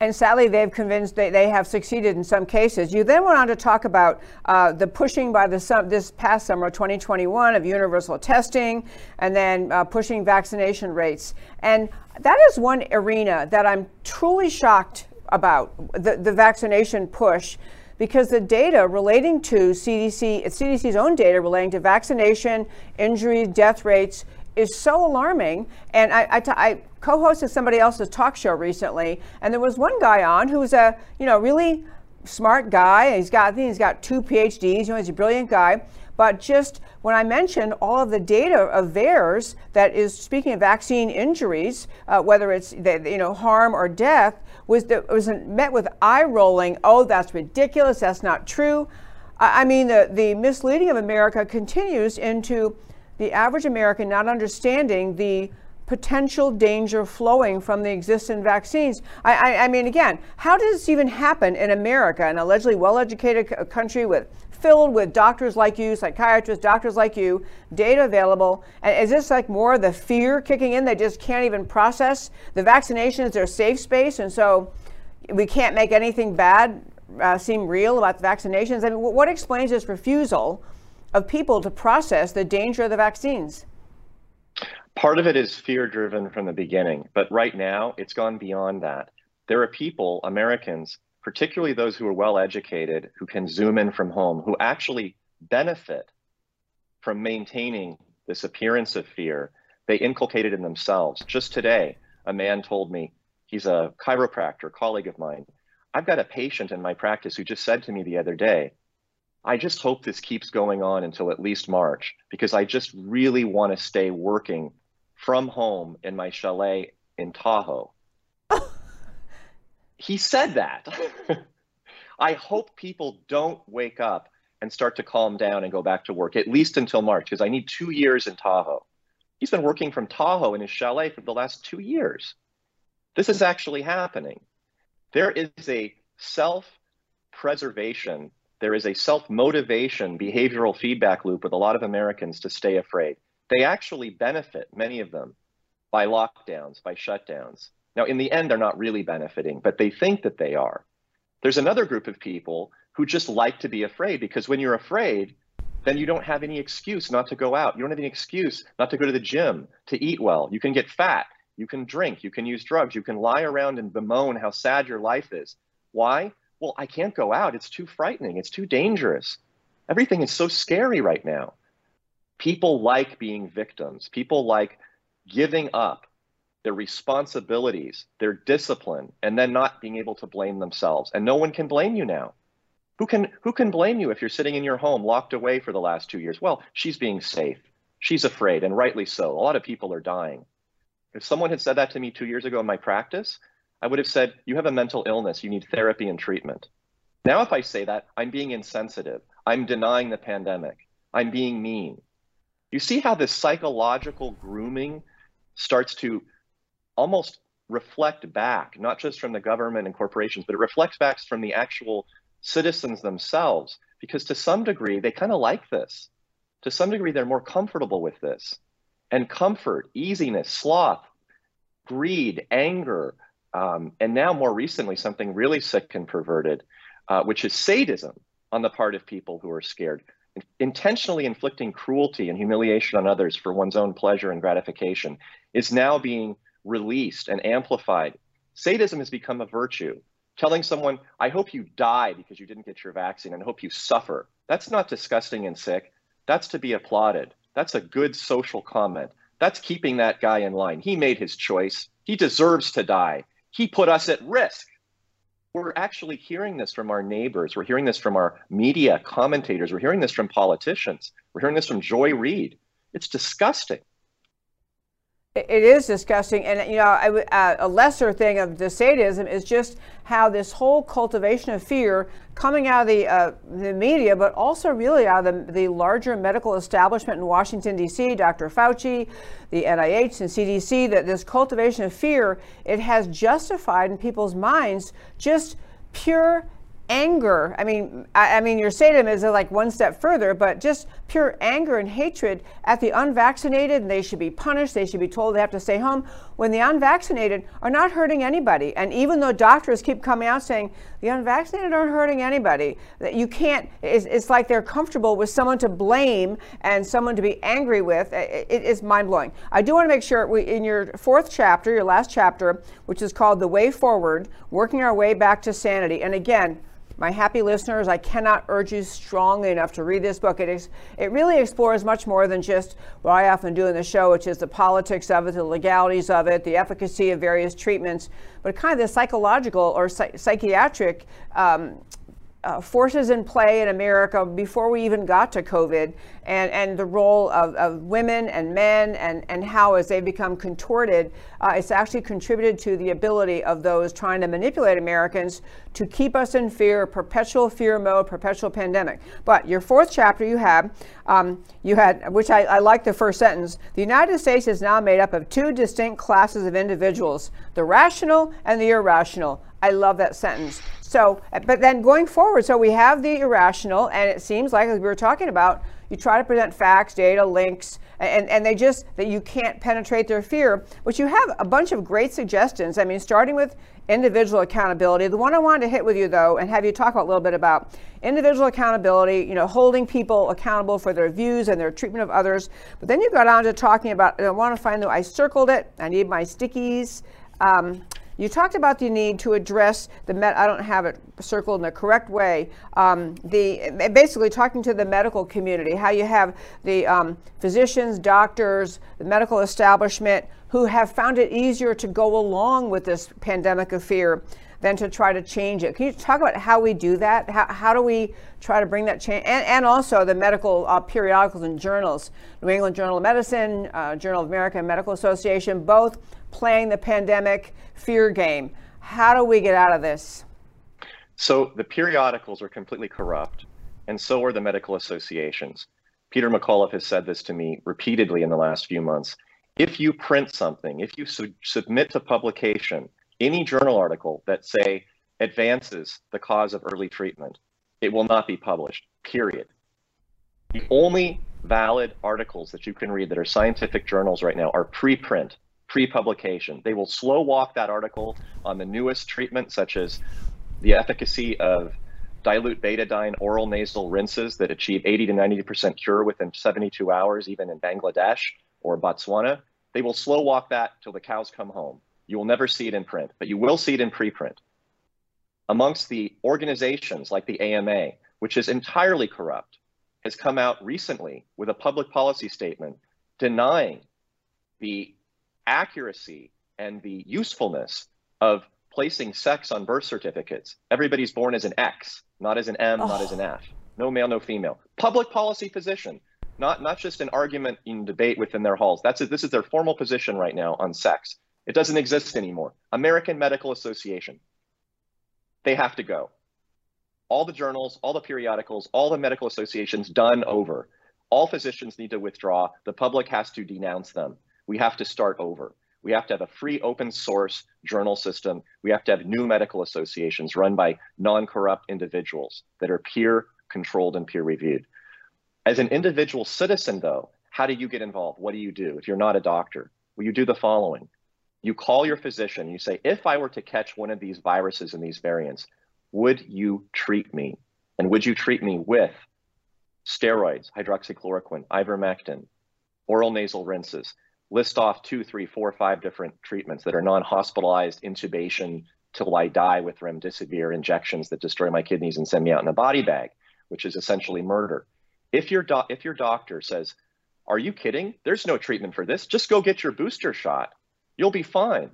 And sadly, they've convinced they, they have succeeded in some cases. You then went on to talk about uh, the pushing by the this past summer, 2021, of universal testing, and then uh, pushing vaccination rates. And that is one arena that I'm truly shocked about the, the vaccination push because the data relating to CDC, CDC's own data relating to vaccination, injuries, death rates is so alarming. And I, I, I co-hosted somebody else's talk show recently, and there was one guy on who was a you know really smart guy. He's got I think he's got two PhDs. You know, he's a brilliant guy. But just when I mentioned all of the data of theirs that is speaking of vaccine injuries, uh, whether it's you know harm or death, was the, was met with eye rolling. Oh, that's ridiculous. That's not true. I, I mean, the the misleading of America continues into the average American not understanding the potential danger flowing from the existing vaccines. I, I, I, mean, again, how does this even happen in America, an allegedly well-educated c- country with filled with doctors like you, psychiatrists, doctors like you, data available? And is this like more the fear kicking in? They just can't even process the vaccination is their safe space, and so we can't make anything bad uh, seem real about the vaccinations. I mean, what explains this refusal of people to process the danger of the vaccines? Part of it is fear driven from the beginning, but right now it's gone beyond that. There are people, Americans, particularly those who are well educated, who can zoom in from home, who actually benefit from maintaining this appearance of fear. They inculcate it in themselves. Just today, a man told me, he's a chiropractor, colleague of mine. I've got a patient in my practice who just said to me the other day, I just hope this keeps going on until at least March because I just really want to stay working from home in my chalet in Tahoe. he said that. I hope people don't wake up and start to calm down and go back to work, at least until March, because I need two years in Tahoe. He's been working from Tahoe in his chalet for the last two years. This is actually happening. There is a self preservation there is a self motivation behavioral feedback loop with a lot of Americans to stay afraid. They actually benefit, many of them, by lockdowns, by shutdowns. Now, in the end, they're not really benefiting, but they think that they are. There's another group of people who just like to be afraid because when you're afraid, then you don't have any excuse not to go out. You don't have any excuse not to go to the gym, to eat well. You can get fat. You can drink. You can use drugs. You can lie around and bemoan how sad your life is. Why? Well, I can't go out. It's too frightening. It's too dangerous. Everything is so scary right now. People like being victims. People like giving up their responsibilities, their discipline, and then not being able to blame themselves. And no one can blame you now. Who can who can blame you if you're sitting in your home locked away for the last 2 years? Well, she's being safe. She's afraid and rightly so. A lot of people are dying. If someone had said that to me 2 years ago in my practice, I would have said, You have a mental illness. You need therapy and treatment. Now, if I say that, I'm being insensitive. I'm denying the pandemic. I'm being mean. You see how this psychological grooming starts to almost reflect back, not just from the government and corporations, but it reflects back from the actual citizens themselves, because to some degree, they kind of like this. To some degree, they're more comfortable with this. And comfort, easiness, sloth, greed, anger, um, and now, more recently, something really sick and perverted, uh, which is sadism on the part of people who are scared. Intentionally inflicting cruelty and humiliation on others for one's own pleasure and gratification is now being released and amplified. Sadism has become a virtue. Telling someone, I hope you die because you didn't get your vaccine and hope you suffer. That's not disgusting and sick. That's to be applauded. That's a good social comment. That's keeping that guy in line. He made his choice. He deserves to die. He put us at risk. We're actually hearing this from our neighbors. We're hearing this from our media commentators. We're hearing this from politicians. We're hearing this from Joy Reid. It's disgusting. It is disgusting, and you know, uh, a lesser thing of the sadism is just how this whole cultivation of fear coming out of the uh, the media, but also really out of the, the larger medical establishment in Washington D.C., Dr. Fauci, the NIH, and CDC. That this cultivation of fear it has justified in people's minds just pure anger. I mean, I, I, mean, your sadism is like one step further, but just pure anger and hatred at the unvaccinated, and they should be punished. They should be told they have to stay home when the unvaccinated are not hurting anybody. And even though doctors keep coming out saying the unvaccinated aren't hurting anybody, that you can't. It's, it's, like they're comfortable with someone to blame and someone to be angry with. it, it is mind blowing. I do want to make sure we, in your fourth chapter, your last chapter, which is called "The Way Forward: Working Our Way Back to Sanity," and again my happy listeners, I cannot urge you strongly enough to read this book. It, is, it really explores much more than just what I often do in the show, which is the politics of it, the legalities of it, the efficacy of various treatments, but kind of the psychological or psychiatric um, uh, forces in play in America before we even got to COVID, and, and the role of, of women and men, and, and how, as they become contorted, uh, it's actually contributed to the ability of those trying to manipulate Americans to keep us in fear, perpetual fear mode, perpetual pandemic. But your fourth chapter, you have, um, you had, which I, I like the first sentence. The United States is now made up of two distinct classes of individuals: the rational and the irrational. I love that sentence. So, but then going forward, so we have the irrational, and it seems like, as we were talking about, you try to present facts, data, links, and, and they just, that you can't penetrate their fear. But you have a bunch of great suggestions. I mean, starting with individual accountability. The one I wanted to hit with you, though, and have you talk a little bit about individual accountability, you know, holding people accountable for their views and their treatment of others. But then you got on to talking about, I want to find the, I circled it, I need my stickies. Um, you talked about the need to address the med. I don't have it circled in the correct way. Um, the basically talking to the medical community, how you have the um, physicians, doctors, the medical establishment who have found it easier to go along with this pandemic of fear than to try to change it. Can you talk about how we do that? How, how do we try to bring that change? And, and also the medical uh, periodicals and journals, New England Journal of Medicine, uh, Journal of American Medical Association, both playing the pandemic fear game. How do we get out of this? So the periodicals are completely corrupt, and so are the medical associations. Peter McCullough has said this to me repeatedly in the last few months. If you print something, if you su- submit to publication any journal article that say advances the cause of early treatment, it will not be published. Period. The only valid articles that you can read that are scientific journals right now are preprint pre-publication. They will slow walk that article on the newest treatment, such as the efficacy of dilute betadine oral nasal rinses that achieve 80 to 90% cure within 72 hours, even in Bangladesh or Botswana. They will slow walk that till the cows come home. You will never see it in print, but you will see it in preprint. Amongst the organizations like the AMA, which is entirely corrupt, has come out recently with a public policy statement denying the accuracy and the usefulness of placing sex on birth certificates. Everybody's born as an X, not as an M, oh. not as an F. No male, no female. Public policy position, not not just an argument in debate within their halls. That's a, this is their formal position right now on sex. It doesn't exist anymore. American Medical Association. They have to go. All the journals, all the periodicals, all the medical associations done over. All physicians need to withdraw. The public has to denounce them we have to start over. We have to have a free open source journal system. We have to have new medical associations run by non-corrupt individuals that are peer controlled and peer reviewed. As an individual citizen though, how do you get involved? What do you do if you're not a doctor? Well, you do the following. You call your physician, you say, if I were to catch one of these viruses and these variants, would you treat me? And would you treat me with steroids, hydroxychloroquine, ivermectin, oral nasal rinses? List off two, three, four, five different treatments that are non-hospitalized intubation till I die with remdesivir injections that destroy my kidneys and send me out in a body bag, which is essentially murder. If your if your doctor says, Are you kidding? There's no treatment for this. Just go get your booster shot. You'll be fine.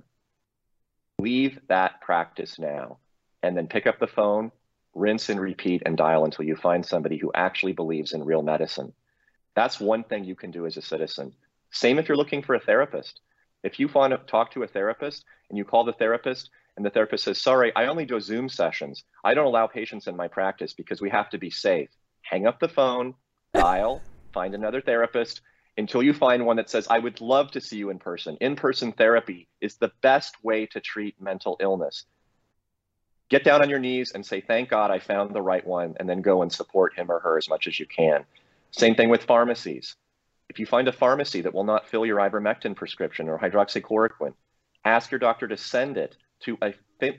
Leave that practice now and then pick up the phone, rinse and repeat, and dial until you find somebody who actually believes in real medicine. That's one thing you can do as a citizen. Same if you're looking for a therapist. If you want to talk to a therapist and you call the therapist and the therapist says, Sorry, I only do Zoom sessions. I don't allow patients in my practice because we have to be safe. Hang up the phone, dial, find another therapist until you find one that says, I would love to see you in person. In person therapy is the best way to treat mental illness. Get down on your knees and say, Thank God I found the right one, and then go and support him or her as much as you can. Same thing with pharmacies. If you find a pharmacy that will not fill your ivermectin prescription or hydroxychloroquine, ask your doctor to send it to a,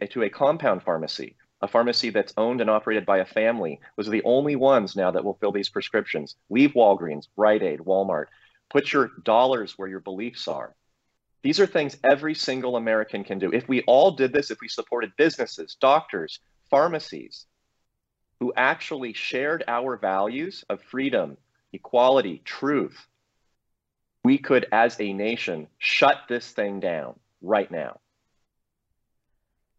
to a compound pharmacy, a pharmacy that's owned and operated by a family. Those are the only ones now that will fill these prescriptions. Leave Walgreens, Rite Aid, Walmart. Put your dollars where your beliefs are. These are things every single American can do. If we all did this, if we supported businesses, doctors, pharmacies, who actually shared our values of freedom, equality, truth, we could, as a nation, shut this thing down right now.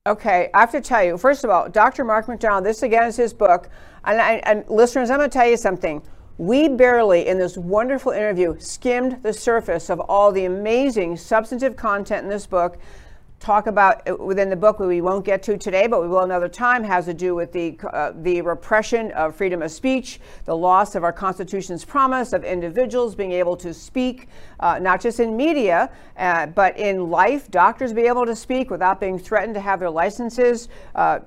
Okay, I have to tell you, first of all, Dr. Mark McDonald, this again is his book. And, I, and listeners, I'm going to tell you something. We barely, in this wonderful interview, skimmed the surface of all the amazing substantive content in this book talk about uh, within the book we won't get to today, but we will another time, has to do with the, uh, the repression of freedom of speech, the loss of our Constitution's promise of individuals being able to speak, uh, not just in media, uh, but in life, doctors be able to speak without being threatened to have their licenses uh,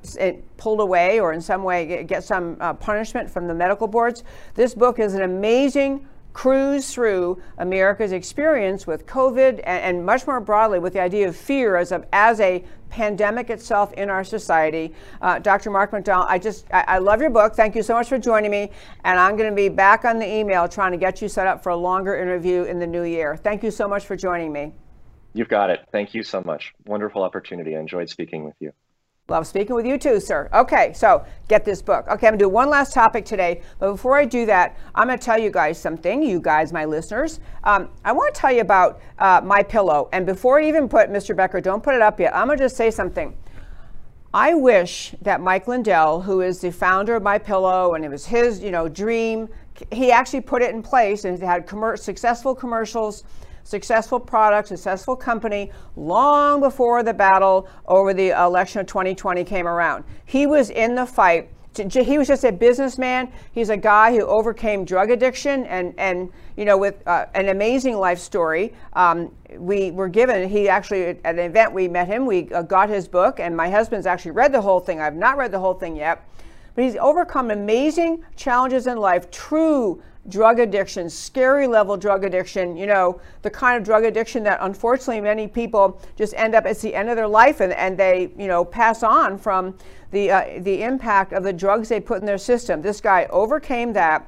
pulled away or in some way get some uh, punishment from the medical boards. This book is an amazing cruise through America's experience with COVID and, and, much more broadly with the idea of fear as a, as a pandemic itself in our society. Uh, Dr. Mark McDonald, I just, I, I, love your book. Thank you so much for joining me. And I'm going to be back on the email trying to get you set up for a longer interview in the new year. Thank you so much for joining me. You've got it. Thank you so much. Wonderful opportunity. I enjoyed speaking with you. Love speaking with you too, sir. Okay, so get this book. Okay, I'm gonna do one last topic today, but before I do that, I'm gonna tell you guys something. You guys, my listeners, um, I want to tell you about uh, my pillow. And before I even put Mr. Becker, don't put it up yet. I'm gonna just say something. I wish that Mike Lindell, who is the founder of My Pillow, and it was his, you know, dream, he actually put it in place and had commer- successful commercials successful product, successful company long before the battle over the election of 2020 came around. He was in the fight. He was just a businessman. He's a guy who overcame drug addiction and, and you know, with uh, an amazing life story. Um, we were given, he actually, at an event we met him, we uh, got his book, and my husband's actually read the whole thing. I've not read the whole thing yet. But he's overcome amazing challenges in life, true drug addiction, scary level drug addiction, you know, the kind of drug addiction that unfortunately many people just end up at the end of their life and, and they, you know, pass on from the, uh, the impact of the drugs they put in their system. This guy overcame that,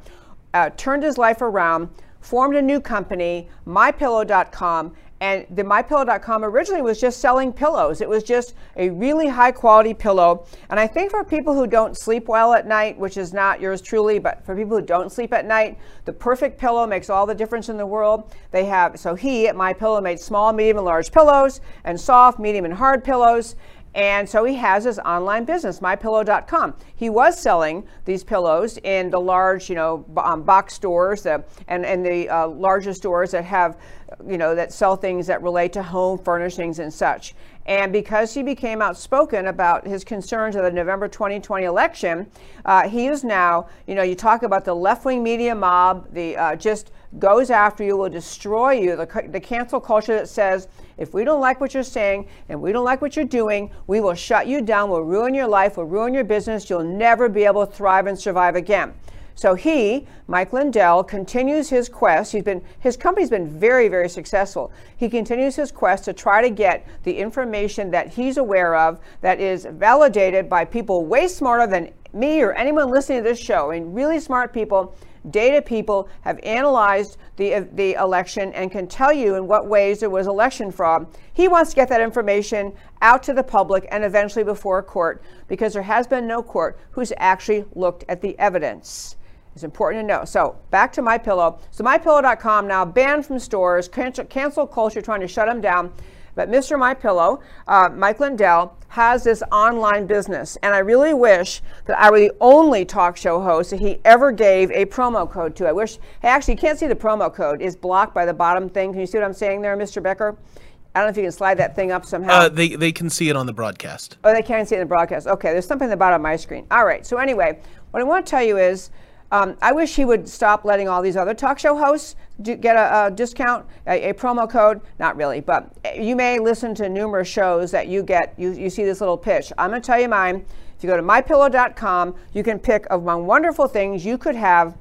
uh, turned his life around, formed a new company, mypillow.com, and the mypillow.com originally was just selling pillows. It was just a really high quality pillow. And I think for people who don't sleep well at night, which is not yours truly, but for people who don't sleep at night, the perfect pillow makes all the difference in the world. They have, so he at My Pillow made small, medium, and large pillows and soft, medium, and hard pillows. And so he has his online business, mypillow.com. He was selling these pillows in the large, you know, um, box stores and, and the uh, larger stores that have, you know, that sell things that relate to home furnishings and such. And because he became outspoken about his concerns of the November 2020 election, uh, he is now, you know, you talk about the left wing media mob, the uh, just goes after you, will destroy you. The, the cancel culture that says, if we don't like what you're saying and we don't like what you're doing, we will shut you down, we'll ruin your life, we'll ruin your business, you'll never be able to thrive and survive again. So he, Mike Lindell, continues his quest. He's been his company's been very, very successful. He continues his quest to try to get the information that he's aware of that is validated by people way smarter than me or anyone listening to this show. Mean, really smart people data people have analyzed the, uh, the election and can tell you in what ways there was election fraud. He wants to get that information out to the public and eventually before a court because there has been no court who's actually looked at the evidence. It's important to know. So back to my pillow. So mypillow.com now banned from stores. Cancel, cancel culture trying to shut them down. But Mr. My Pillow, uh, Mike Lindell, has this online business, and I really wish that I were the only talk show host that he ever gave a promo code to. I wish. Hey, actually, you can't see the promo code; it's blocked by the bottom thing. Can you see what I'm saying there, Mr. Becker? I don't know if you can slide that thing up somehow. Uh, they they can see it on the broadcast. Oh, they can't see it in the broadcast. Okay, there's something at the bottom of my screen. All right. So anyway, what I want to tell you is, um, I wish he would stop letting all these other talk show hosts get a, a discount, a, a, promo code. Not really, but you may listen to numerous shows that you get. You you see this little pitch. I'm going to tell you mine. If you go to mypillow.com, you can pick among wonderful things you could have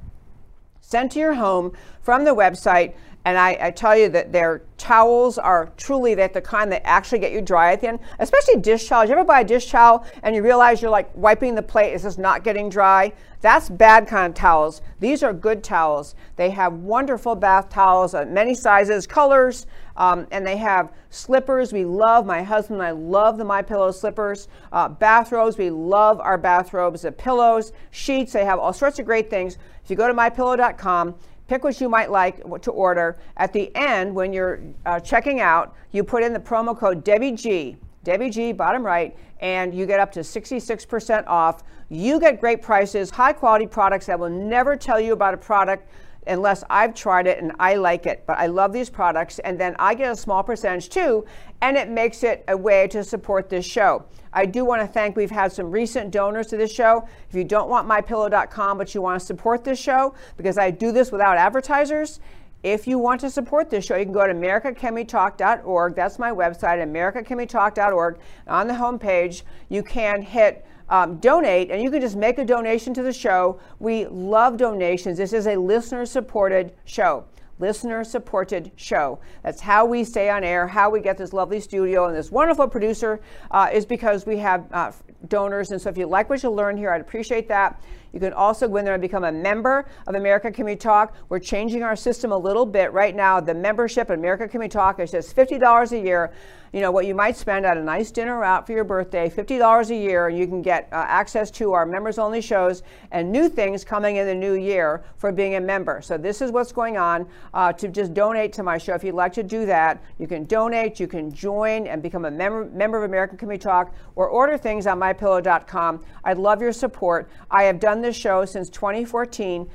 sent to your home from the website. And I, I, tell you that their towels are truly that the kind that actually get you dry at the end, especially dish towels. You ever buy a dish towel and you realize you're like wiping the plate, it's just not getting dry? That's bad kind of towels. These are good towels. They have wonderful bath towels, uh, many sizes, colors, um, and they have slippers. We love, my husband and I love the My Pillow slippers. Uh, bathrobes, we love our bathrobes. The pillows, sheets, they have all sorts of great things. If you go to mypillow.com, pick what you might like to order. At the end, when you're uh, checking out, you put in the promo code Debbie G, Debbie G, bottom right, and you get up to 66% off. You get great prices, high quality products that will never tell you about a product unless I've tried it and I like it. But I love these products, and then I get a small percentage too, and it makes it a way to support this show. I do want to thank, we've had some recent donors to this show. If you don't want mypillow.com, but you want to support this show, because I do this without advertisers, if you want to support this show, you can go to americacanwetalk.org. That's my website, americacanwetalk.org. On the homepage, you can hit um, donate, and you can just make a donation to the show. We love donations. This is a listener supported show. Listener supported show. That's how we stay on air, how we get this lovely studio and this wonderful producer uh, is because we have uh, donors. And so if you like what you learn here, I'd appreciate that. You can also go in there and become a member of America Can We Talk. We're changing our system a little bit. Right now, the membership at America Can We Talk is just $50 a year. You know, what you might spend at a nice dinner out for your birthday, $50 a year, and you can get uh, access to our members only shows and new things coming in the new year for being a member. So, this is what's going on uh, to just donate to my show. If you'd like to do that, you can donate, you can join and become a member, member of America Can We Talk or order things on mypillow.com. I'd love your support. I have done this show since 2014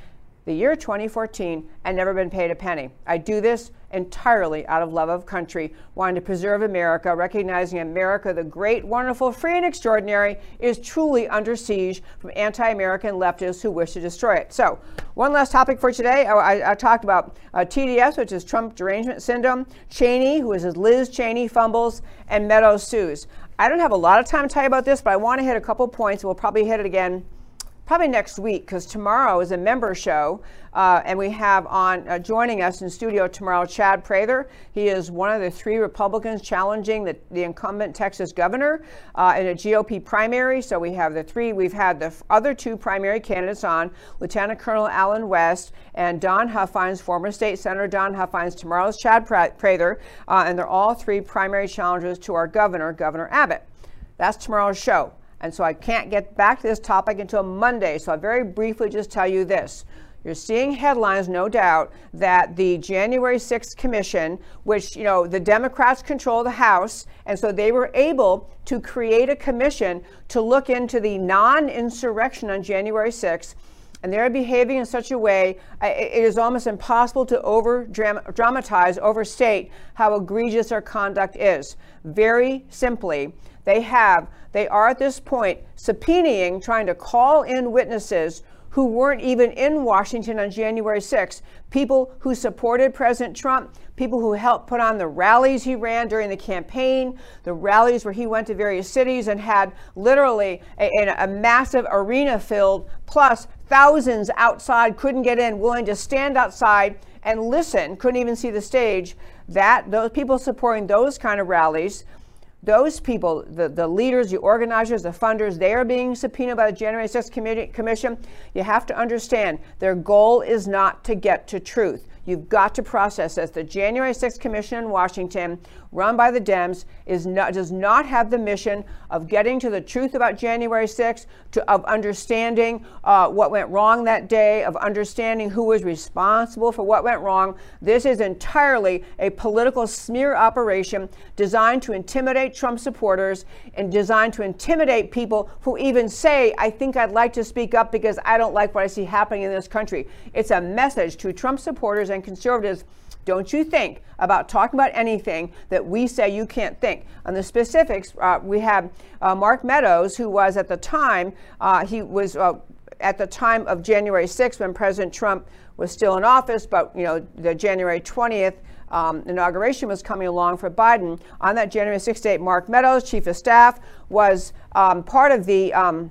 the year 2014 and never been paid a penny. I do this entirely out of love of country, wanting to preserve America, recognizing America, the great, wonderful, free, and extraordinary, is truly under siege from anti American leftists who wish to destroy it. So, one last topic for today. I, I, I talked about uh, TDS, which is Trump derangement syndrome, Cheney, who is Liz Cheney fumbles, and Meadows sues. I don't have a lot of time to tell you about this, but I want to hit a couple points. We'll probably hit it again probably next week because tomorrow is a member show uh, and we have on uh, joining us in studio tomorrow chad prather. He is one of the three republicans challenging the, the incumbent texas governor uh, in a gop primary. So we have the three we've had the other two primary candidates on lieutenant colonel allen west and don huffines former state senator don huffines. Tomorrow's chad prather uh, and they're all three primary challengers to our governor governor abbott. That's tomorrow's show and so I can't get back to this topic until Monday. So I'll very briefly just tell you this. You're seeing headlines, no doubt, that the January 6th commission, which, you know, the Democrats control the House, and so they were able to create a commission to look into the non insurrection on January 6th. And they're behaving in such a way, it is almost impossible to over dramatize, overstate how egregious their conduct is. Very simply, they have, they are at this point subpoenaing, trying to call in witnesses who weren't even in Washington on January 6th, people who supported President Trump, people who helped put on the rallies he ran during the campaign, the rallies where he went to various cities and had literally a, a massive arena filled, plus thousands outside couldn't get in, willing to stand outside and listen, couldn't even see the stage. That those people supporting those kind of rallies those people, the, the leaders, the organizers, the funders, they are being subpoenaed by the January 6th Commission. You have to understand their goal is not to get to truth. You've got to process this. The January 6th Commission in Washington, run by the Dems, is not, does not have the mission of getting to the truth about January 6th, to, of understanding uh, what went wrong that day, of understanding who was responsible for what went wrong. This is entirely a political smear operation designed to intimidate Trump supporters and designed to intimidate people who even say, I think I'd like to speak up because I don't like what I see happening in this country. It's a message to Trump supporters and conservatives. Don't you think about talking about anything that we say you can't think. On the specifics, uh, we have uh, Mark Meadows, who was at the time, uh, he was uh, at the time of January 6th when President Trump was still in office, but you know the January 20th um, inauguration was coming along for Biden. On that January 6th date, Mark Meadows, chief of staff, was um, part of the um,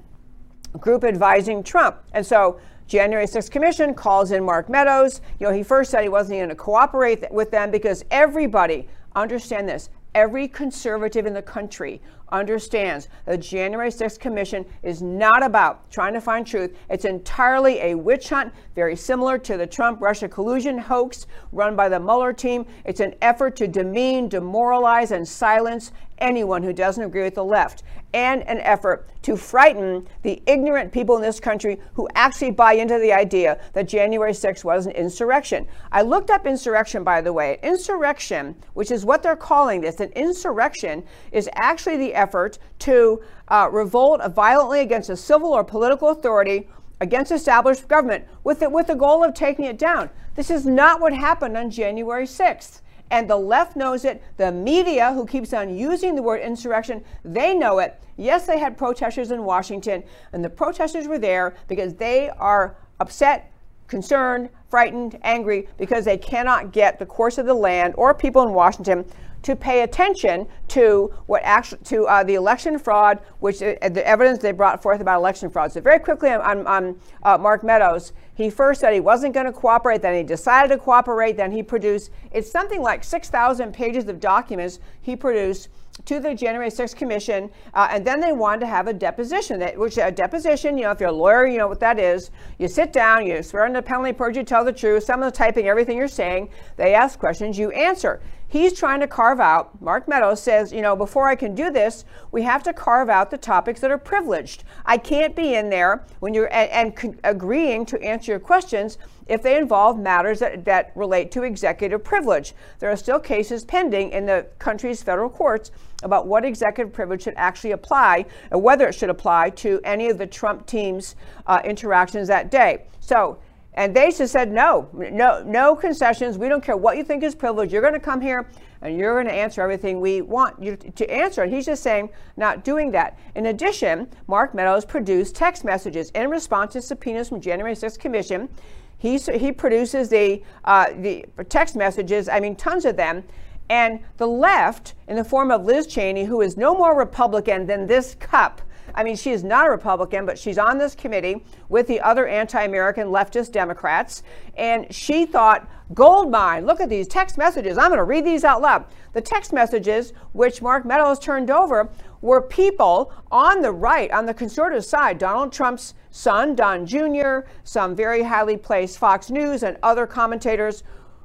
group advising Trump, and so January 6th Commission calls in Mark Meadows. You know, he first said he wasn't going to cooperate with them because everybody, understand this, every conservative in the country understands the January 6th Commission is not about trying to find truth. It's entirely a witch hunt, very similar to the Trump Russia collusion hoax run by the Mueller team. It's an effort to demean, demoralize, and silence anyone who doesn't agree with the left, and an effort to frighten the ignorant people in this country who actually buy into the idea that January 6th was an insurrection. I looked up insurrection, by the way. Insurrection, which is what they're calling this, an insurrection is actually the effort to uh, revolt violently against a civil or political authority against established government with the, with the goal of taking it down. This is not what happened on January 6th and the left knows it. The media, who keeps on using the word insurrection, they know it. Yes, they had protesters in Washington, and the protesters were there because they are upset, concerned, frightened, angry because they cannot get the course of the land or people in Washington to pay attention to what actually to uh, the election fraud, which uh, the evidence they brought forth about election fraud. So very quickly on, on, uh, Mark Meadows, he first said he wasn't going to cooperate, then he decided to cooperate, then he produced it's something like 6,000 pages of documents he produced to the January 6th Commission, uh, and then they wanted to have a deposition. That, which a deposition, you know, if you're a lawyer, you know what that is. You sit down, you swear under penalty of perjury, tell the truth. Someone's typing everything you're saying. They ask questions, you answer. He's trying to carve out, Mark Meadows says, you know, before I can do this, we have to carve out the topics that are privileged. I can't be in there when you're and, and agreeing to answer your questions if they involve matters that, that relate to executive privilege. There are still cases pending in the country's federal courts about what executive privilege should actually apply or whether it should apply to any of the Trump team's uh, interactions that day. So and they just said, no, no, no concessions. We don't care what you think is privilege. You're going to come here and you're going to answer everything we want you to answer. And he's just saying, not doing that. In addition, Mark Meadows produced text messages in response to subpoenas from January 6th Commission. He, he produces the, uh, the text messages, I mean, tons of them. And the left, in the form of Liz Cheney, who is no more Republican than this cup, I mean, she is not a Republican, but she's on this committee with the other anti American leftist Democrats. And she thought, gold mine, look at these text messages. I'm going to read these out loud. The text messages, which Mark Meadows turned over, were people on the right, on the conservative side, Donald Trump's son, Don Jr., some very highly placed Fox News and other commentators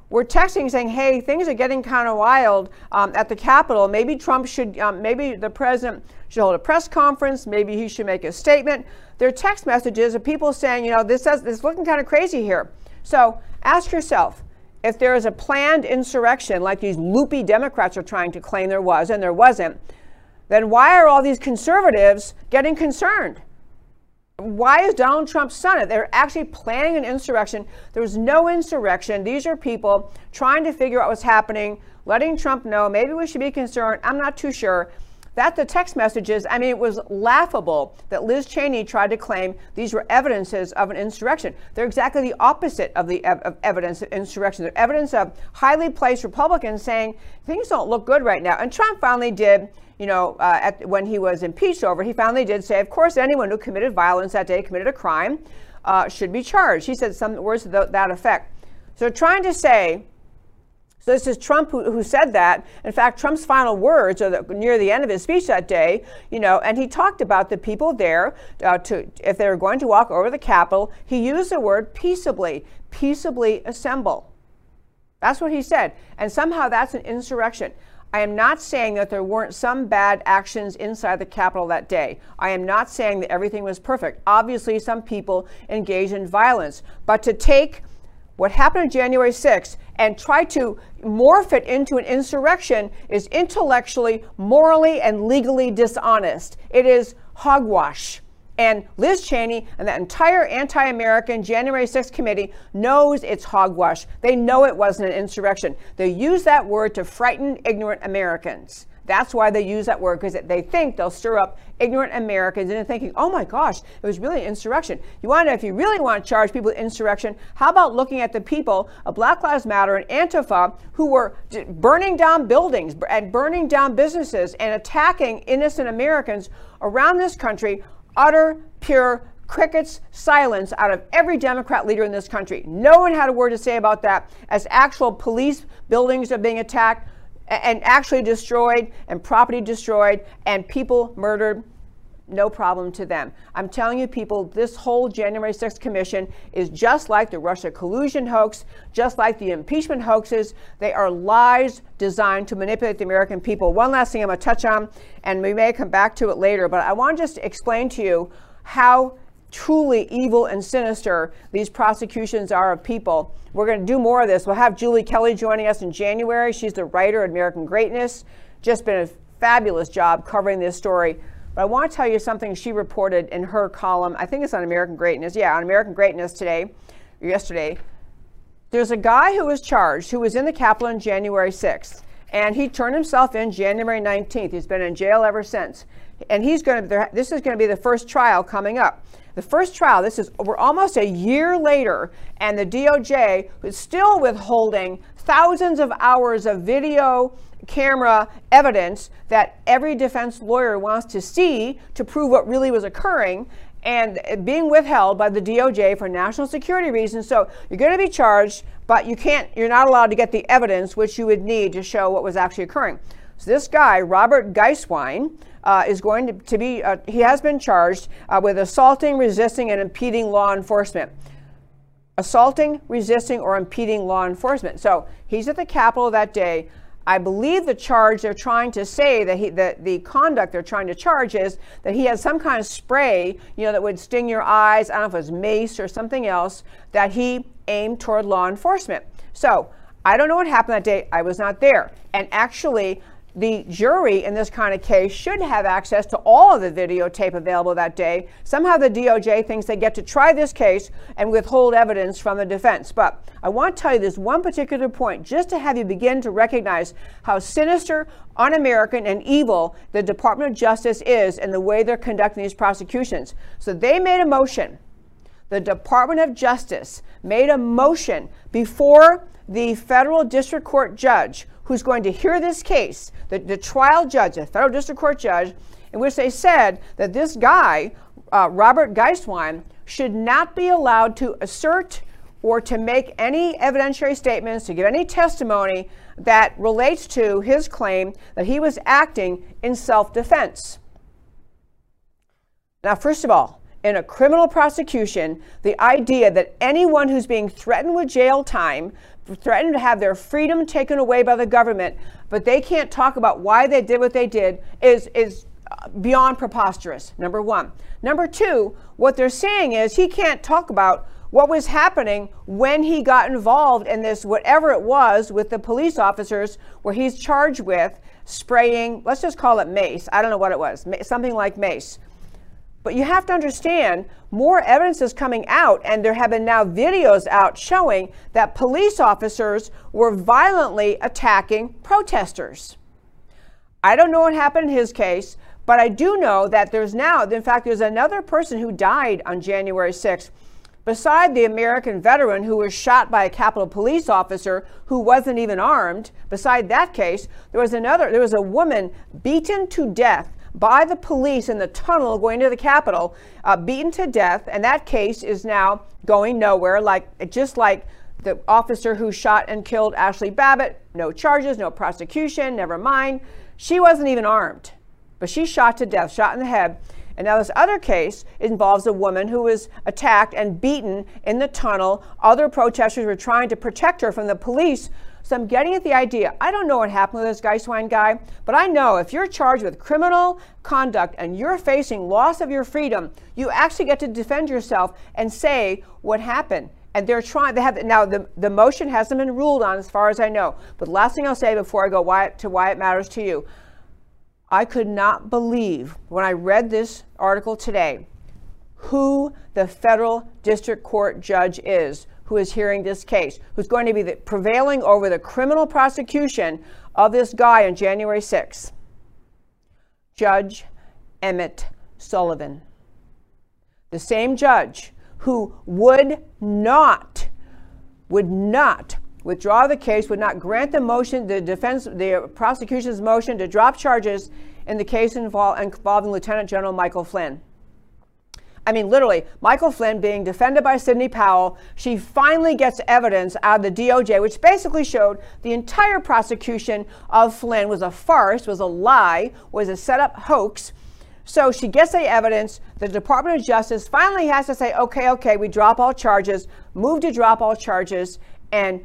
were texting saying, hey, things are getting kind of wild um, at the Capitol. Maybe Trump should, um, maybe the president should hold a press conference. Maybe he should make a statement. There are text messages of people saying, you know, this, is, this is looking kind of crazy here. So ask yourself if there is a planned insurrection like these loopy Democrats are trying to claim there was and there wasn't, then why are all these conservatives getting concerned? Why is Donald Trump son? They're actually planning an insurrection. There was no insurrection. These are people trying to figure out what's happening, letting Trump know maybe we should be concerned. I'm not too sure. That the text messages, I mean, it was laughable that Liz Cheney tried to claim these were evidences of an insurrection. They're exactly the opposite of the ev- of evidence of insurrection. They're evidence of highly placed Republicans saying things don't look good right now. And Trump finally did, you know, uh, at, when he was impeached over, he finally did say, of course, anyone who committed violence that day committed a crime uh, should be charged. He said some words to that effect. So trying to say so this is Trump who, who said that. In fact, Trump's final words are the, near the end of his speech that day, you know, and he talked about the people there uh, to, if they were going to walk over the Capitol, he used the word peaceably, peaceably assemble. That's what he said. And somehow that's an insurrection. I am not saying that there weren't some bad actions inside the Capitol that day. I am not saying that everything was perfect. Obviously, some people engaged in violence. But to take what happened on January 6th and try to morph it into an insurrection is intellectually, morally, and legally dishonest. It is hogwash. And Liz Cheney and that entire anti American January 6th committee knows it's hogwash. They know it wasn't an insurrection. They use that word to frighten ignorant Americans. That's why they use that word because they think they'll stir up ignorant Americans into thinking, oh my gosh, it was really an insurrection. You want to, if you really want to charge people with insurrection, how about looking at the people of Black Lives Matter and Antifa who were burning down buildings and burning down businesses and attacking innocent Americans around this country utter, pure crickets silence out of every Democrat leader in this country. No one had a word to say about that as actual police buildings are being attacked and actually destroyed and property destroyed and people murdered no problem to them. I'm telling you, people, this whole January 6th commission is just like the Russia collusion hoax, just like the impeachment hoaxes. They are lies designed to manipulate the American people. One last thing I'm going to touch on, and we may come back to it later, but I want to just explain to you how truly evil and sinister these prosecutions are of people. We're going to do more of this. We'll have Julie Kelly joining us in January. She's the writer of American Greatness. Just been a fabulous job covering this story. But I want to tell you something she reported in her column. I think it's on American Greatness. Yeah, on American Greatness today, yesterday. There's a guy who was charged who was in the Capitol on January 6th, and he turned himself in January 19th. He's been in jail ever since, and he's going to. This is going to be the first trial coming up. The first trial. This is we're almost a year later, and the DOJ is still withholding thousands of hours of video camera evidence that every defense lawyer wants to see to prove what really was occurring and being withheld by the DOJ for national security reasons. So you're going to be charged, but you can't, you're not allowed to get the evidence which you would need to show what was actually occurring. So this guy, Robert Gieswein, uh, is going to, to be, uh, he has been charged uh, with assaulting, resisting, and impeding law enforcement. Assaulting, resisting, or impeding law enforcement. So he's at the Capitol that day. I believe the charge they're trying to say that he that the conduct they're trying to charge is that he had some kind of spray, you know, that would sting your eyes. I don't know if it was mace or something else that he aimed toward law enforcement. So I don't know what happened that day. I was not there. And actually, the jury in this kind of case should have access to all of the videotape available that day. Somehow the DOJ thinks they get to try this case and withhold evidence from the defense. But I want to tell you this one particular point just to have you begin to recognize how sinister, un American, and evil the Department of Justice is in the way they're conducting these prosecutions. So they made a motion. The Department of Justice made a motion before the federal district court judge who's going to hear this case, the, the trial judge, the federal district court judge, in which they said that this guy, uh, Robert Gieswein, should not be allowed to assert or to make any evidentiary statements, to give any testimony that relates to his claim that he was acting in self defense. Now, first of all, in a criminal prosecution, the idea that anyone who's being threatened with jail time threatened to have their freedom taken away by the government, but they can't talk about why they did what they did is is uh, beyond preposterous. Number 1. Number 2, what they're saying is he can't talk about what was happening when he got involved in this whatever it was with the police officers where he's charged with spraying, let's just call it mace. I don't know what it was. Something like mace but you have to understand more evidence is coming out, and there have been now videos out showing that police officers were violently attacking protesters. I don't know what happened in his case, but I do know that there's now, in fact, there's another person who died on January 6th. Beside the American veteran who was shot by a Capitol police officer who wasn't even armed, beside that case, there was another, there was a woman beaten to death by the police in the tunnel going to the Capitol, uh, beaten to death, and that case is now going nowhere. Like just like the officer who shot and killed Ashley Babbitt, no charges, no prosecution, never mind. She wasn't even armed, but she shot to death, shot in the head. And now this other case involves a woman who was attacked and beaten in the tunnel. Other protesters were trying to protect her from the police. So I'm getting at the idea. I don't know what happened with this Gieswein guy, but I know if you're charged with criminal conduct and you're facing loss of your freedom, you actually get to defend yourself and say what happened and they're trying they have now the, the motion hasn't been ruled on as far as i know but last thing i'll say before i go why, to why it matters to you i could not believe when i read this article today who the federal district court judge is who is hearing this case who's going to be the, prevailing over the criminal prosecution of this guy on january 6th judge emmett sullivan the same judge who would not, would not withdraw the case, would not grant the motion, the defense, the prosecution's motion to drop charges in the case invol- involving Lieutenant General Michael Flynn. I mean, literally, Michael Flynn being defended by Sidney Powell, she finally gets evidence out of the DOJ, which basically showed the entire prosecution of Flynn was a farce, was a lie, was a set up hoax. So she gets the evidence. The Department of Justice finally has to say, okay, okay, we drop all charges, move to drop all charges, and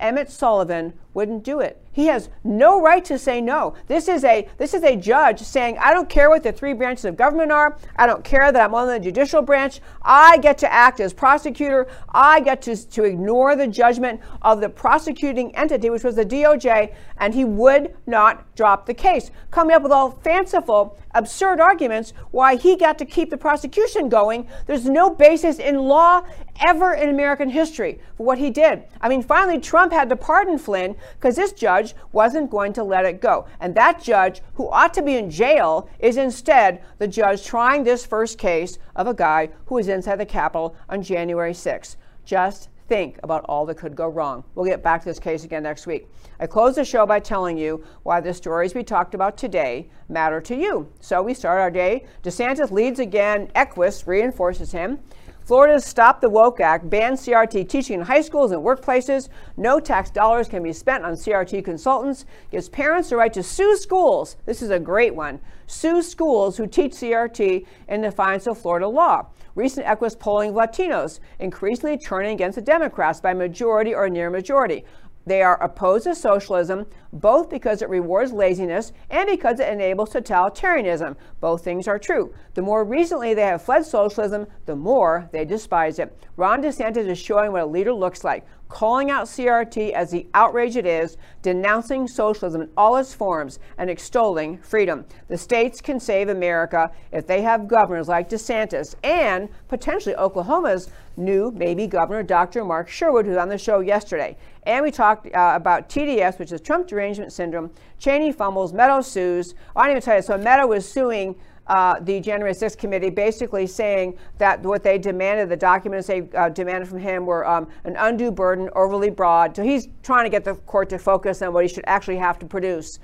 Emmett Sullivan wouldn't do it. He has no right to say no. This is a this is a judge saying, I don't care what the three branches of government are. I don't care that I'm on the judicial branch. I get to act as prosecutor. I get to, to ignore the judgment of the prosecuting entity, which was the DOJ, and he would not drop the case, coming up with all fanciful, absurd arguments why he got to keep the prosecution going. There's no basis in law ever in American history for what he did. I mean, finally, Trump had to pardon Flynn because this judge wasn't going to let it go. And that judge, who ought to be in jail, is instead the judge trying this first case of a guy who was inside the Capitol on January 6th. Just think about all that could go wrong. We'll get back to this case again next week. I close the show by telling you why the stories we talked about today matter to you. So we start our day. DeSantis leads again. Equis reinforces him. Florida's Stop the Woke Act bans CRT teaching in high schools and workplaces. No tax dollars can be spent on CRT consultants. Gives parents the right to sue schools. This is a great one. Sue schools who teach CRT in defiance of Florida law. Recent Equis polling of Latinos increasingly turning against the Democrats by majority or near majority. They are opposed to socialism, both because it rewards laziness and because it enables totalitarianism. Both things are true. The more recently they have fled socialism, the more they despise it. Ron DeSantis is showing what a leader looks like, calling out CRT as the outrage it is, denouncing socialism in all its forms, and extolling freedom. The states can save America if they have governors like DeSantis and potentially Oklahoma's new maybe governor, Dr. Mark Sherwood, who's on the show yesterday. And we talked uh, about TDS, which is Trump derangement syndrome. Cheney fumbles, Meadows sues. I didn't even tell you. So Meadows was suing uh, the January 6th committee, basically saying that what they demanded, the documents they uh, demanded from him, were um, an undue burden, overly broad. So he's trying to get the court to focus on what he should actually have to produce.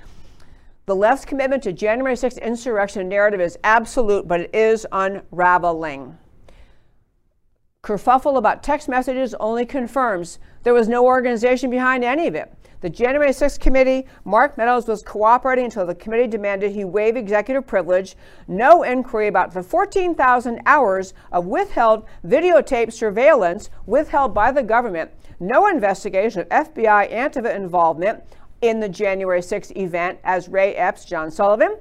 The left's commitment to January 6th insurrection narrative is absolute, but it is unraveling. Kerfuffle about text messages only confirms there was no organization behind any of it. The January 6th committee, Mark Meadows was cooperating until the committee demanded he waive executive privilege. No inquiry about the 14,000 hours of withheld videotape surveillance withheld by the government. No investigation of FBI Antifa involvement in the January 6th event, as Ray Epps, John Sullivan.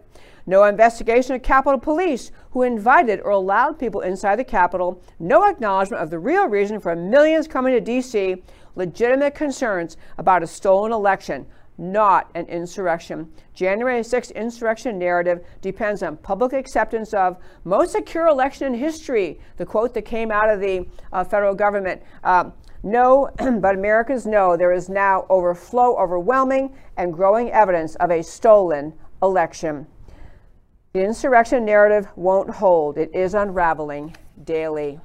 No investigation of Capitol Police, who invited or allowed people inside the Capitol. No acknowledgement of the real reason for millions coming to D.C. Legitimate concerns about a stolen election, not an insurrection. January 6th insurrection narrative depends on public acceptance of most secure election in history. The quote that came out of the uh, federal government. Uh, no, but Americans know there is now overflow, overwhelming, and growing evidence of a stolen election. The insurrection narrative won't hold. It is unraveling daily.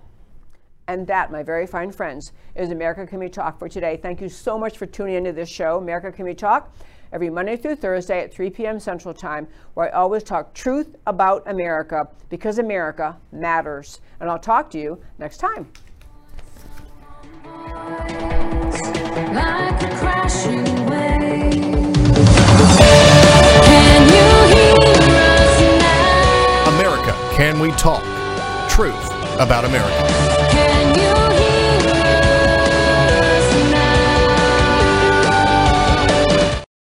And that, my very fine friends, is America Can We Talk for today. Thank you so much for tuning into this show, America Can We Talk, every Monday through Thursday at 3 p.m. Central Time, where I always talk truth about America because America matters. And I'll talk to you next time. Like a crashing wave. Can you hear us now? America Can We Talk? Truth about America.